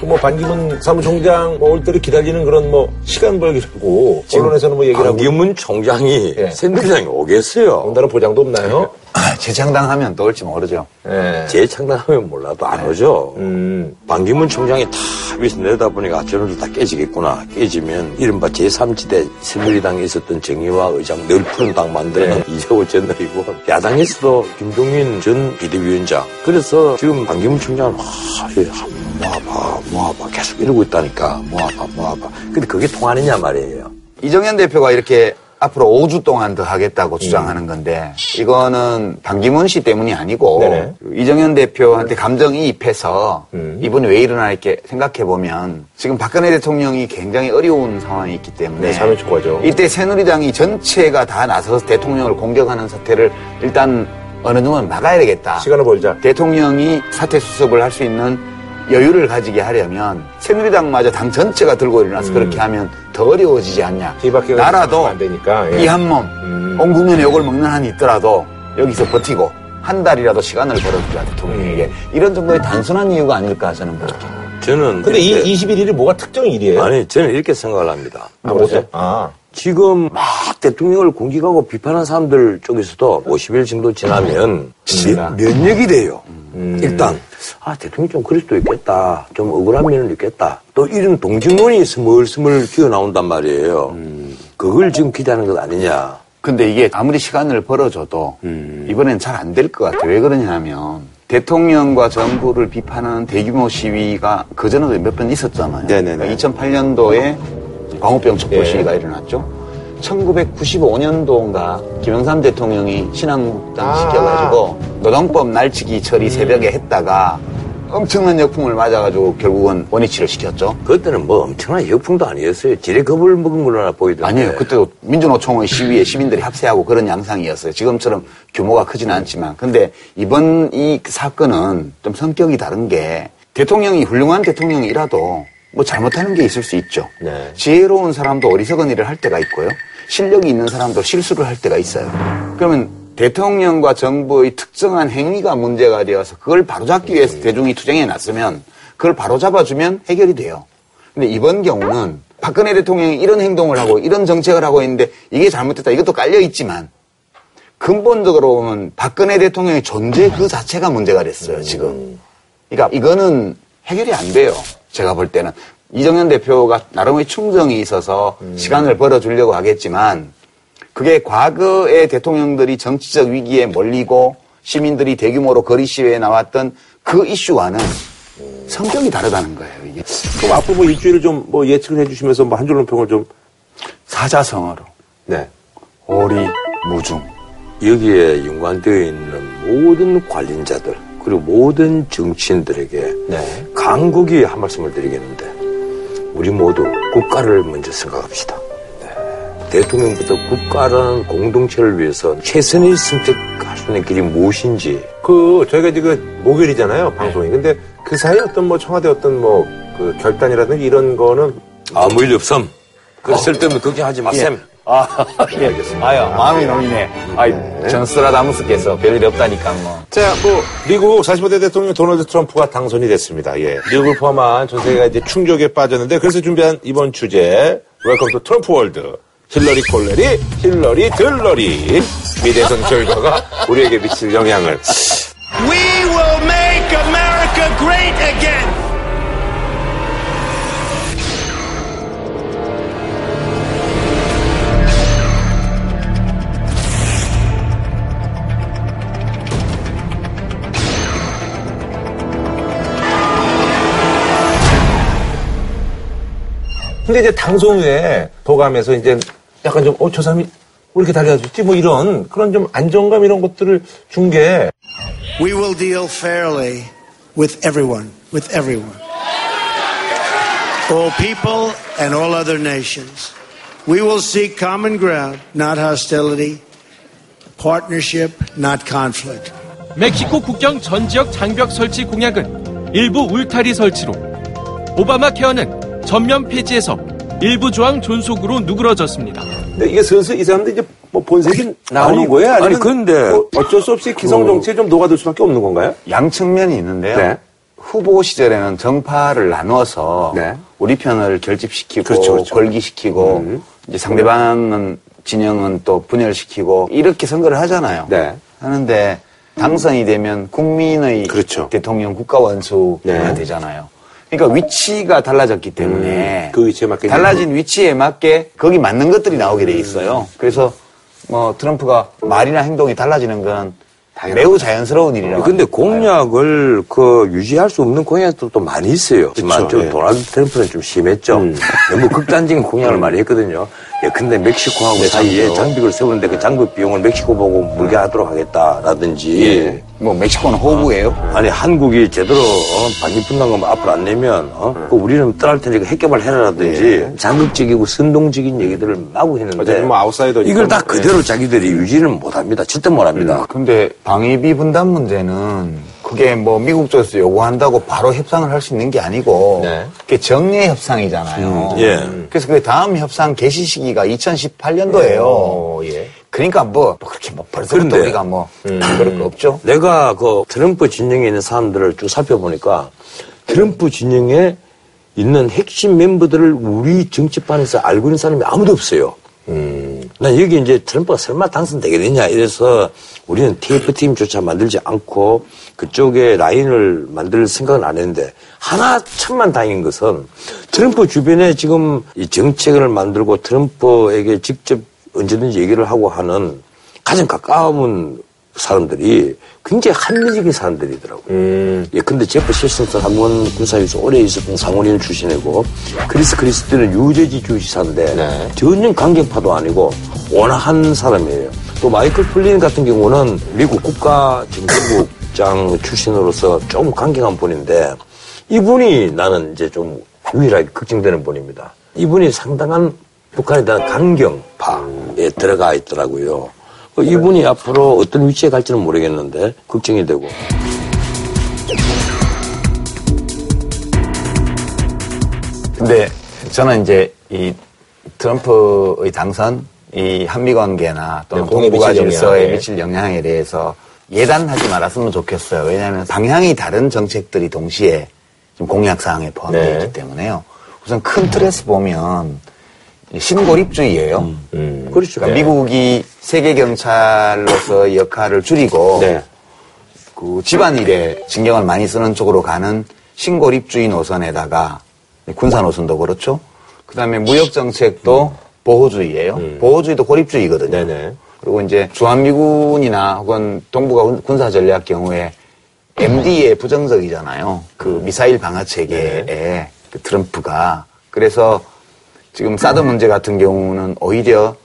그뭐 반기문 사무총장 뭐올 때를 기다리는 그런 뭐 시간 벌기라고 언론에서는 뭐 얘기를 하고 반기문 총장이 예. 새누리당에 오겠어요. 온다는 보장도 없나요? *laughs* 재창당하면 또 올지 모르죠. 예. 재창당하면 몰라도 안 오죠. 음. 반기문 총장이 다 위에서 내다 보니까 저놈들 다 깨지겠구나. 깨지면 이른바 제3지대 새누리당에 있었던 정의와 의장 늘 푸른 당 만드는 이재호 전널이고 야당에서도 김종인 전 비대위원장. 그래서 지금 반기문 총장은 와, 이 모아봐, 모아봐 계속 이러고 있다니까. 모아봐, 모아봐. 근데 그게 통하느냐 말이에요. 이정현 대표가 이렇게 앞으로 5주 동안 더 하겠다고 주장하는 건데 이거는 반기문 씨 때문이 아니고 네네. 이정현 대표한테 감정이입해서 음. 이번에 왜 일어나 이렇게 생각해 보면 지금 박근혜 대통령이 굉장히 어려운 상황이 있기 때문에 네, 사면 촉구하죠. 이때 새누리당이 전체가 다 나서서 대통령을 공격하는 사태를 일단 어느 정도는 막아야 되겠다. 시간을 벌자. 대통령이 사퇴 수습을 할 수 있는 여유를 가지게 하려면 새누리당마저 당 전체가 들고 일어나서 그렇게 하면 더 어려워지지 않냐. 나라도 안 되니까. 예. 이한 몸, 온 국민의 욕을 먹는 한이 있더라도 여기서 버티고 한 달이라도 시간을 벌어주자 대통령에게 이런 정도의 단순한 이유가 아닐까 저는 그렇게. 저는 근데 이 이렇게- 21일이 뭐가 특정 일이에요? 아니 저는 이렇게 생각을 합니다. 아, 그러세요? 아. 지금 막 대통령을 공격하고 비판한 사람들 쪽에서도 50일 정도 지나면 면, 면역이 돼요. 일단 아 대통령 좀 그럴 수도 있겠다. 좀 억울한 면은 있겠다. 또 이런 동정론이 스물스물 기어 나온단 말이에요. 그걸 지금 기대하는 것 아니냐. 근데 이게 아무리 시간을 벌어줘도 이번엔 잘 안 될 것 같아요. 왜 그러냐면 대통령과 정부를 비판하는 대규모 시위가 그전에도 몇 번 있었잖아요. 네네네. 2008년도에 광우병 촛불 예. 시위가 일어났죠. 1995년도인가 김영삼 대통령이 신한국당 아. 시켜가지고 노동법 날치기 처리 새벽에 했다가 엄청난 역풍을 맞아가지고 결국은 원위치를 시켰죠. 그때는 뭐 엄청난 역풍도 아니었어요. 지레 겁을 먹은 걸로 하나 보이던데. 아니에요. 그때도 민주노총의 시위에 시민들이 합세하고 그런 양상이었어요. 지금처럼 규모가 크지는 않지만. 근데 이번 이 사건은 좀 성격이 다른 게 대통령이 훌륭한 대통령이라도 뭐 잘못하는 게 있을 수 있죠. 네. 지혜로운 사람도 어리석은 일을 할 때가 있고요. 실력이 있는 사람도 실수를 할 때가 있어요. 그러면 대통령과 정부의 특정한 행위가 문제가 되어서 그걸 바로잡기 위해서 대중이 투쟁해 놨으면 그걸 바로잡아주면 해결이 돼요. 근데 이번 경우는 박근혜 대통령이 이런 행동을 하고 이런 정책을 하고 있는데 이게 잘못됐다 이것도 깔려 있지만 근본적으로 보면 박근혜 대통령의 존재 그 자체가 문제가 됐어요 지금. 그러니까 이거는 해결이 안 돼요. 제가 볼 때는 이정현 대표가 나름의 충정이 있어서 시간을 벌어주려고 하겠지만 그게 과거의 대통령들이 정치적 위기에 몰리고 시민들이 대규모로 거리 시위에 나왔던 그 이슈와는 성격이 다르다는 거예요. 이게 그럼 앞으로 뭐 일주일을 좀뭐 예측을 해주시면서 뭐 한 줄로 평을 좀. 사자성어로 네. 오리 무중 여기에 연관되어 있는 모든 관련자들 그리고 모든 정치인들에게 네. 강국이 한 말씀을 드리겠는데 우리 모두 국가를 먼저 생각합시다. 네. 대통령부터 국가라는 공동체를 위해서 최선의 선택할 수 있는 길이 무엇인지 그 저희가 이제 그 목요일이잖아요 방송이. 근데 그 사이에 어떤 뭐 청와대 어떤 뭐 그 결단이라든지 이런 거는 아무 일 없음. 그 쓸데없는 걱정하지 마셈. 아, *laughs* 예. 아유, 마음이 놓이네. 아이, 전스라다무스께서 별일 없다니까, 뭐. 자, 뭐 미국 45대 대통령 도널드 트럼프가 당선이 됐습니다. 예. 미국을 포함한 전 세계가 이제 충격에 빠졌는데 그래서 준비한 이번 주제 Welcome to Trump World. 힐러리 콜레리, 힐러리 들러리. 미대선 결과가 우리에게 미칠 영향을. We will make America great again. 근데 이제 당선 후에 도감에서 이제 약간 좀, 어, 저 사람이 왜 이렇게 달려졌지? 뭐 이런 그런 좀 안정감 이런 것들을 준 게 We will deal fairly with everyone, with everyone. All people and all other nations. We will seek common ground, not hostility, partnership, not conflict. 멕시코 국경 전 지역 장벽 설치 공약은 일부 울타리 설치로, 오바마 케어는 전면 폐지해서 일부 조항 존속으로 누그러졌습니다. 근데 이게 슬슬 이 사람들 이제 뭐 본색이 나오는 아니, 거예요? 아니면 아니, 근데 뭐 어쩔 수 없이 기성 정치에 좀 녹아들 수밖에 없는 건가요? 양측면이 있는데요. 네. 후보 시절에는 정파를 나누어서 네. 우리 편을 결집시키고 그렇죠, 그렇죠. 걸기시키고 음. 이제 상대방은 진영은 또 분열시키고 이렇게 선거를 하잖아요. 네. 하는데 당선이 되면 국민의 그렇죠. 대통령 국가 원수가 네. 되잖아요. 그러니까 위치가 달라졌기 때문에 음, 그 위치에 맞게 달라진 위치에 맞게 거기 맞는 것들이 나오게 돼 있어요. 그래서 뭐 트럼프가 말이나 행동이 달라지는 건 매우 자연스러운 일이라고. 근데 공약을 그 유지할 수 없는 공약들도 많이 있어요. 그쵸, 좀 예. 도널드 트럼프는 좀 심했죠. *laughs* 너무 극단적인 공약을 많이 했거든요. 예, 근데 멕시코하고 네, 사이에 장비요. 장벽을 세우는데 그 장벽 비용을 멕시코 보고 물게 하도록 하겠다라든지. 예. 뭐 멕시코는 호구예요? 아니 한국이 제대로 어, 반입 분담금 앞으로 안 내면 어, 그 우리는 떠날 테니까 핵개발 해라라든지 자극적이고 선동적인 얘기들을 마구 했는데 뭐 아웃사이더니까 이걸 다 뭐, 그대로 자기들이 유지는 못합니다. 절대 못합니다. 근데 방위비 분담 문제는 그게 뭐 미국 쪽에서 요구한다고 바로 협상을 할 수 있는 게 아니고 그게 정례 협상이잖아요. 음, 예. 그래서 그 다음 협상 개시 시기가 2018년도예요. 그러니까 뭐, 뭐 그렇게 뭐 벌써부터 우리가 뭐 그럴 거 없죠. 내가 그 트럼프 진영에 있는 사람들을 쭉 살펴보니까 트럼프 진영에 있는 핵심 멤버들을 우리 정치판에서 알고 있는 사람이 아무도 없어요. 난 여기 이제 트럼프가 설마 당선되겠느냐 이래서 우리는 TF팀조차 만들지 않고 그쪽에 라인을 만들 생각은 안 했는데 하나 천만 다행인 것은 트럼프 주변에 지금 이 정책을 만들고 트럼프에게 직접 언제든지 얘기를 하고 하는 가장 가까운 사람들이 굉장히 합리적인 사람들이더라고요. 예, 근데 제프 실슨스 한번 군사위에서 오래 있었던 상원의원 출신이고 크리스 크리스티는 뉴저지 주지사인데 전혀 강경파도 아니고 온화한 사람이에요. 또 마이클 플린 같은 경우는 미국 국가 정보국장 출신으로서 좀 강경한 분인데 이분이 나는 이제 좀 유일하게 걱정되는 분입니다. 이분이 상당한 북한에 대한 강경파에 들어가 있더라고요. 그 이분이 앞으로 어떤 위치에 갈지는 모르겠는데 걱정이 되고. 근데 저는 이제 이 트럼프의 당선, 이 한미 관계나 또는 네, 미칠 질서에. 미칠 영향에 대해서 예단하지 말았으면 좋겠어요. 왜냐하면 방향이 다른 정책들이 동시에 지금 공약 사항에 포함되어 네. 있기 때문에요. 우선 큰 틀에서 보면 신고립주의예요. 그렇죠. 그러니까 네. 미국이 세계 경찰로서 역할을 줄이고 네. 그 집안일에 신경을 많이 쓰는 쪽으로 가는 신고립주의 노선에다가 군사 노선도 그렇죠. 그다음에 무역 정책도 보호주의예요. 보호주의도 고립주의거든요. 그리고 이제 주한미군이나 혹은 동북아 군- 군사 전략 경우에 MD에 부정적이잖아요. 그 미사일 방어 체계에 그 트럼프가 그래서 지금 사드 문제 같은 경우는 오히려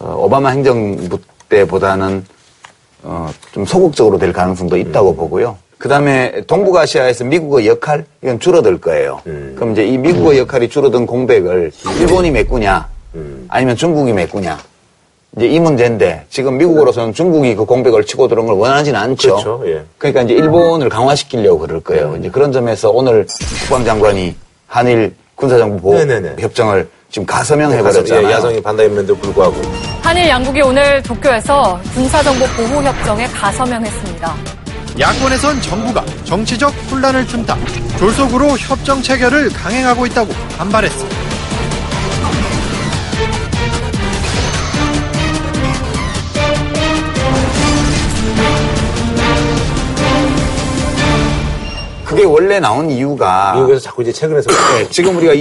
어, 오바마 행정부 때보다는 어, 좀 소극적으로 될 가능성도 있다고 보고요. 그 다음에 동북아시아에서 미국의 역할, 이건 줄어들 거예요. 그럼 이제 이 미국의 역할이 줄어든 공백을 일본이 메꾸냐, 아니면 중국이 메꾸냐. 이제 이 문제인데, 지금 미국으로서는 중국이 그 공백을 치고 들어온 걸 원하지는 않죠. 그렇죠. 예. 그러니까 이제 일본을 강화시키려고 그럴 거예요. 이제 그런 점에서 오늘 국방장관이 한일 군사정보 네네네. 협정을 지금 가서명 해버렸잖아요. 예, 야성이 반대했는데도 불구하고. 한일 양국이 오늘 도쿄에서 군사정보 보호 협정에 가서명했습니다. 야권에선 정부가 정치적 혼란을 푼다. 졸속으로 협정 체결을 강행하고 있다고 반발했습니다. 그게 원래 나온 이유가 미국에서 자꾸 이제 최근에서 네, 지금 우리가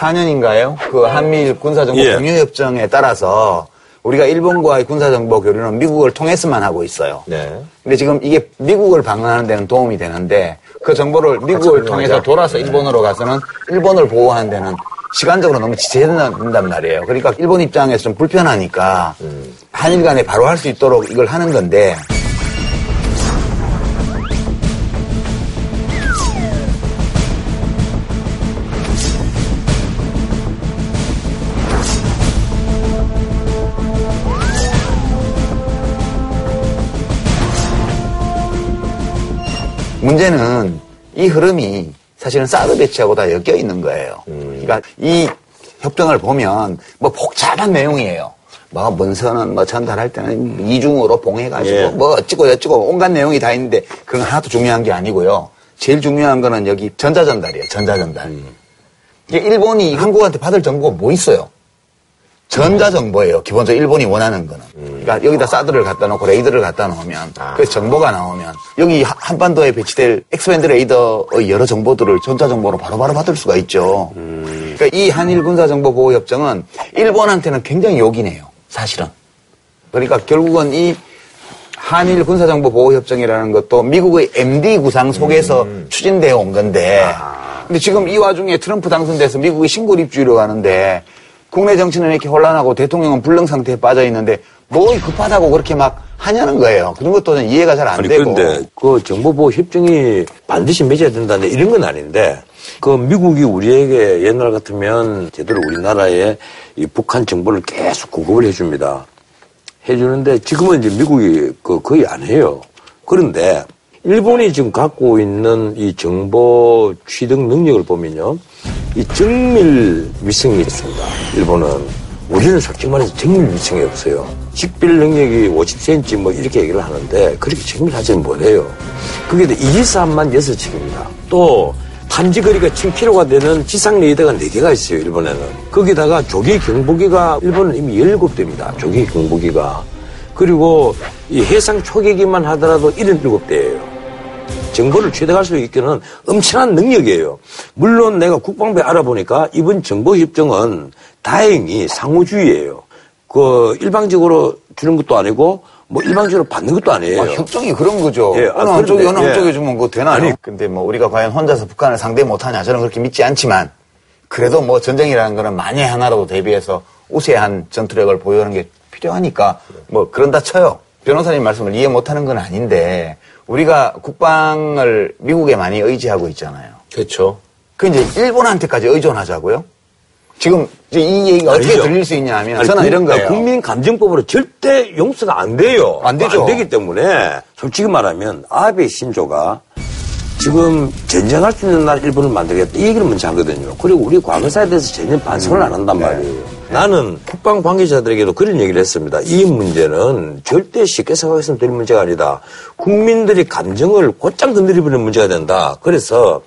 2014년인가요? 그 한미일 군사정보 예. 공유협정에 따라서 우리가 일본과의 군사정보 교류는 미국을 통해서만 하고 있어요. 네. 근데 지금 이게 미국을 방문하는 데는 도움이 되는데 그 정보를 미국을 통해서 돌아서 일본으로 가서는 일본을 보호하는 데는 시간적으로 너무 지체된단 말이에요. 그러니까 일본 입장에서 좀 불편하니까 한일 간에 바로 할 수 있도록 이걸 하는 건데 문제는 이 흐름이 사실은 사드 배치하고 다 엮여 있는 거예요. 그러니까 이 협정을 보면 뭐 복잡한 내용이에요. 뭐 문서는 뭐 전달할 때는 이중으로 봉해가지고 예. 뭐 어찌고 저찌고 온갖 내용이 다 있는데 그건 하나도 중요한 게 아니고요. 제일 중요한 거는 여기 전자전달이에요. 전자전달. 이게 일본이 한국한테 받을 정보가 뭐 있어요? 전자정보예요. 기본적으로 일본이 원하는 거는. 그러니까 여기다 사드를 갖다 놓고 레이더를 갖다 놓으면 그 정보가 나오면 여기 하- 한반도에 배치될 X-band 레이더의 여러 정보들을 전자정보로 바로바로 받을 수가 있죠. 그러니까 이 한일 군사정보보호협정은 일본한테는 굉장히 요긴해요. 사실은. 그러니까 결국은 이 한일 군사정보보호협정이라는 것도 미국의 MD 구상 속에서 추진되어 온 건데 근데 지금 이 와중에 트럼프 당선돼서 미국이 신고립주의로 가는데 국내 정치는 이렇게 혼란하고 대통령은 불능 상태에 빠져 있는데 뭐 급하다고 그렇게 막 하냐는 거예요. 그런 것도 이해가 잘 안 되고. 그런데 그 정보보호 협정이 반드시 맺어야 된다는 이런 건 아닌데 그 미국이 우리에게 옛날 같으면 제대로 우리나라에 이 북한 정보를 계속 공급을 해줍니다. 해주는데 지금은 이제 미국이 그 거의 안 해요. 그런데 일본이 지금 갖고 있는 이 정보 취득 능력을 보면요. 이 정밀 위성이 있습니다. 일본은. 우리는 솔직히 말해서 정밀 위성이 없어요. 식별 능력이 50cm 뭐 이렇게 얘기를 하는데 그렇게 정밀하지는 못해요. 그게 이지스함만 6척입니다. 또 탐지 거리가 1000km가 되는 지상 레이더가 4개가 있어요, 일본에는. 거기다가 조기 경보기가 일본은 이미 17대입니다. 조기 경보기가. 그리고 이 해상 초계기만 하더라도 77대예요. 정보를 취득할 수 있게는 엄청난 능력이에요. 물론 내가 국방부에 알아보니까 이번 정보협정은 다행히 상호주의예요. 그 일방적으로 주는 것도 아니고 뭐 일방적으로 받는 것도 아니에요. 아, 협정이 그런 거죠. 예, 어느 아, 한쪽이 어느 그런데, 한쪽에 예. 주면 그거 되나요? 아니, 근데 뭐 우리가 과연 혼자서 북한을 상대 못하냐 저는 그렇게 믿지 않지만 그래도 뭐 전쟁이라는 거는 만에 하나라도 대비해서 우세한 전투력을 보유하는 게 필요하니까 뭐 그런다 쳐요. 변호사님 말씀을 이해 못하는 건 아닌데 우리가 국방을 미국에 많이 의지하고 있잖아요. 그렇죠. 그 이제 일본한테까지 의존하자고요? 지금 이제 이 얘기가 어떻게 아니죠. 들릴 수 있냐면 아니, 저는 국- 이런 거예요. 국민 감정법으로 절대 용서가 안 돼요. 안 되죠. 안 되기 때문에 솔직히 말하면 아베 신조가 지금 전쟁할 수 있는 날 일본을 만들겠다 이 얘기를 먼저 하거든요. 그리고 우리 과거사에 대해서 전혀 반성을 안 한단 말이에요. 나는 국방 관계자들에게도 그런 얘기를 했습니다. 이 문제는 절대 쉽게 생각해서는 될 문제가 아니다. 국민들이 감정을 곧장 건드리버리는 문제가 된다. 그래서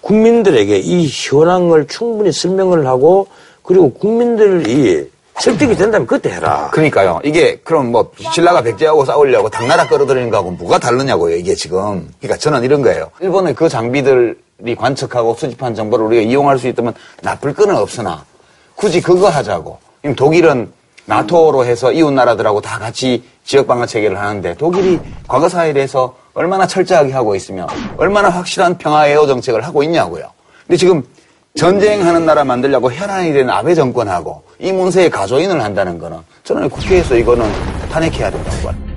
국민들에게 이 현황을 충분히 설명을 하고 그리고 국민들이 설득이 된다면 그때 해라. 그러니까요. 이게 그럼 뭐 신라가 백제하고 싸우려고 당나라 끌어들이는 거하고 뭐가 다르냐고요. 이게 지금. 그러니까 저는 이런 거예요. 일본의 그 장비들이 관측하고 수집한 정보를 우리가 이용할 수 있다면 나쁠 거는 없으나 굳이 그거 하자고. 지금 독일은 나토로 해서 이웃 나라들하고 다 같이 지역 방어 체계를 하는데 독일이 과거 사회에 대해서 얼마나 철저하게 하고 있으며 얼마나 확실한 평화 애호 정책을 하고 있냐고요. 근데 지금 전쟁하는 나라 만들려고 혈안이 된 아베 정권하고 이 문세에 가조인을 한다는 거는 저는 국회에서 이거는 탄핵해야 된다고 봐요.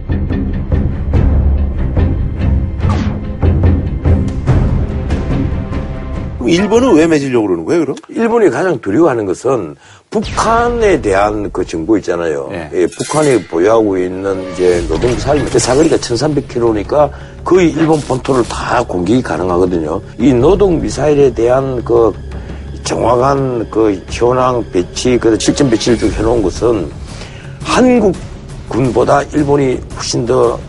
일본은 왜 맺으려고 그러는 거예요, 그럼? 일본이 가장 두려워하는 것은 북한에 대한 그 정보 있잖아요. 예, 북한이 보유하고 있는 이제 노동 그 사거리가 1,300km니까 거의 일본 본토를 다 공격이 가능하거든요. 이 노동 미사일에 대한 그 정확한 그 현황 배치, 그 실전 배치를 쭉 해놓은 것은 한국 군보다 일본이 훨씬 더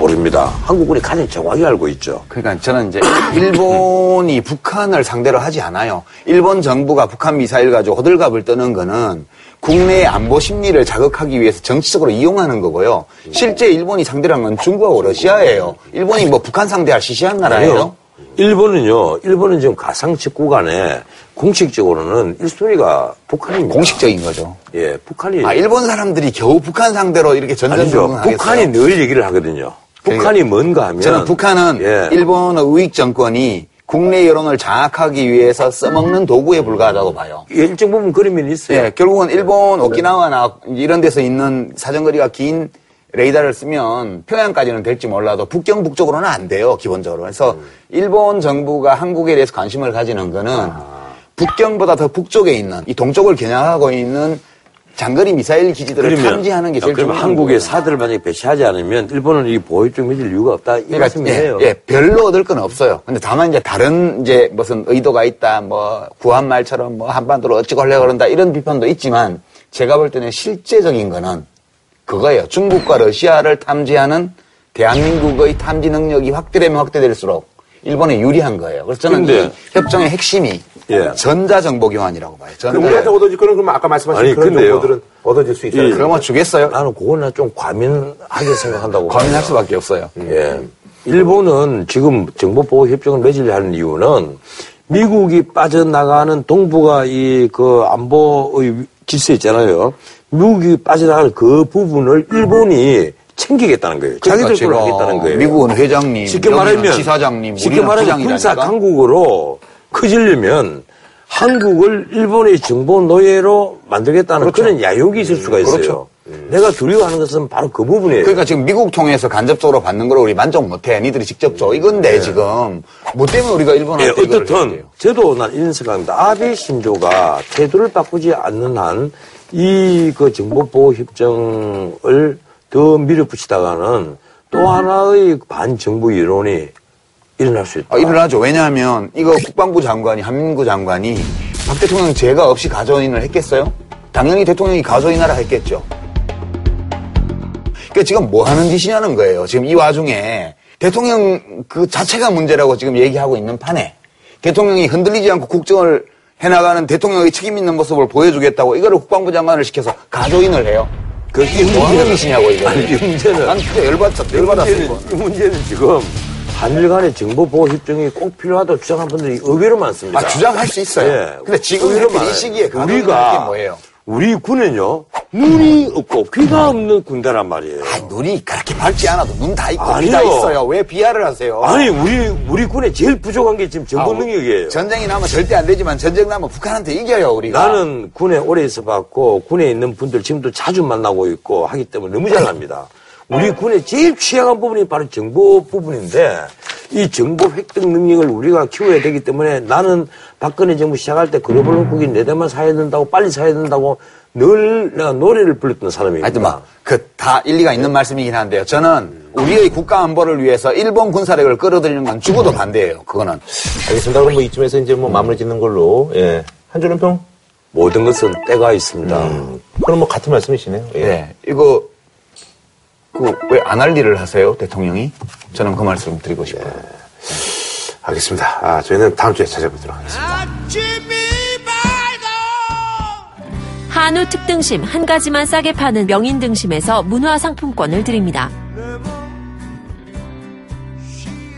모릅니다. 한국군이 가장 정확히 알고 있죠. 그러니까 저는 이제 *coughs* 일본이 북한을 상대로 하지 않아요. 일본 정부가 북한 미사일 가지고 호들갑을 떠는 거는 국내의 안보 심리를 자극하기 위해서 정치적으로 이용하는 거고요. 실제 일본이 상대로 한건 중국하고 러시아예요. 일본이 뭐 북한 상대할 시시한 나라예요. 일본은요, 일본은 지금 가상측 구간에 공식적으로는 1순위가 북한입니다. 공식적인 거죠. 예, 북한이. 아, 일본 사람들이 겨우 북한 상대로 이렇게 전쟁 아니죠. 하겠어요? 북한이 늘 얘기를 하거든요. 북한이 뭔가 하면. 저는 북한은 예. 일본의 우익 정권이 국내 여론을 장악하기 위해서 써먹는 도구에 불과하다고 봐요. 예, 일정 부분 그림이 있어요. 예, 결국은 일본 오키나와나 이런 데서 있는 사정거리가 긴 레이더를 쓰면 평양까지는 될지 몰라도 북경 북쪽으로는 안 돼요, 기본적으로. 그래서 음. 일본 정부가 한국에 대해서 관심을 가지는 거는 북경보다 더 북쪽에 있는 이 동쪽을 겨냥하고 있는 장거리 미사일 기지들을 탐지하는 게 제일 그러면 중요한 한국에. 사들을 만약에 배치하지 않으면 일본은 이 보호협정 맺을 이유가 없다. 이 그러니까 말씀이에요. 예, 예, 별로 얻을 건 없어요. 근데 다만 이제 다른 이제 무슨 의도가 있다, 뭐 구한 말처럼 뭐 한반도로 어찌고 하려고 그런다 이런 비판도 있지만 제가 볼 때는 실제적인 거는 그거예요. 중국과 러시아를 탐지하는 대한민국의 탐지 능력이 확대되면 확대될수록 일본에 유리한 거예요. 그래서 저는 근데- 이 협정의 핵심이 예. 전자정보 교환이라고 봐요. 그럼 전자. 우리한테 얻어질 거는 그럼 아까 말씀하신 아니, 그런 근데요. 정보들은 얻어질 수 있다. 이- 그러면 주겠어요? 나는 그거는 좀 과민하게 생각한다고. 과민할 봐요. 수밖에 없어요. 예. 일본은 지금 정보보호협정을 맺으려 하는 이유는 미국이 빠져나가는 동북아 이 그 안보의 질서 있잖아요. 미국이 빠져나갈 그 부분을 일본이 챙기겠다는 거예요. 자기들 그러니까 걸로 제가 하겠다는 거예요. 미국은 회장님, 쉽게 말하면 지사장님, 쉽게 말하면 군사? 강국으로 커지려면 한국을 일본의 정보 노예로 만들겠다는 그런 야욕이 있을 수가 있어요. 그렇죠. 내가 두려워하는 것은 바로 그 부분이에요. 그러니까 지금 미국 통해서 간접적으로 받는 걸 우리 만족 못해. 니들이 직접 줘. 이건데 지금 뭐 때문에 우리가 예, 일본한테 이걸 어떻든 저도 난 이런 생각입니다. 아베 신조가 태도를 바꾸지 않는 한 이 그 정보보호 협정을 더 밀어붙이다가는 또 하나의 반정부 여론이 일어날 수 있다. 아, 일어나죠. 왜냐하면 이거 국방부 장관이 한민구 장관이 박 대통령 죄가 없이 가조인을 했겠어요? 당연히 대통령이 가조인하라 했겠죠. 그러니까 지금 뭐 하는 짓이냐는 거예요. 지금 이 와중에 대통령 그 자체가 문제라고 지금 얘기하고 있는 판에 대통령이 흔들리지 않고 국정을 해나가는 대통령의 책임 있는 모습을 보여주겠다고 이거를 국방부 장관을 시켜서 가조인을 해요. 그 이게 뭐 하는 짓이냐고 이거. 아니, 이 문제는 난 진짜 열받았어. 열받았어. 이 문제는 지금 한일 간의 정보 보호 협정이 꼭 필요하다고 주장한 분들이 의외로 많습니다. 아, 주장할 수 있어요. 예. 근데 지금 이. 시기에 우리가 뭐예요? 우리 군은요 눈이 없고 귀가 없는 군대란 말이에요. 아, 눈이 그렇게 밝지 않아도 눈 다 있고 아니요. 귀다 있어요. 왜 비하를 하세요? 아니 우리 우리 군에 제일 부족한 게 지금 정보 아, 능력이에요. 전쟁이 나면 절대 안 되지만 전쟁 나면 북한한테 이겨요 우리가. 나는 군에 오래 있어봤고 군에 있는 분들 지금도 자주 만나고 있고 하기 때문에 너무 잘 압니다. 우리 군의 제일 취약한 부분이 바로 정보 부분인데 이 정보 획득 능력을 우리가 키워야 되기 때문에 나는 박근혜 정부 시작할 때 글로벌 한국이 네 대만 사야 된다고 빨리 사야 된다고 늘 내가 노래를 불렀던 사람입니다. 하여튼 막, 그, 다 일리가 있는 말씀이긴 한데요. 저는 우리의 국가 안보를 위해서 일본 군사력을 끌어들이는 건 죽어도 반대예요. 그거는. 알겠습니다. 그럼 뭐 이쯤에서 이제 뭐 마무리 짓는 걸로, 예. 한준은 평? 모든 것은 때가 있습니다. 그럼 뭐 같은 말씀이시네요. 예. 네. 이거, 그, 왜 안 할 일을 하세요? 대통령이? 저는 그 말씀 드리고 싶어요. 알겠습니다. 아, 저희는 다음 주에 찾아보도록 하겠습니다. 한우 특등심 한 가지만 싸게 파는 명인 등심에서 문화 상품권을 드립니다.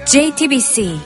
JTBC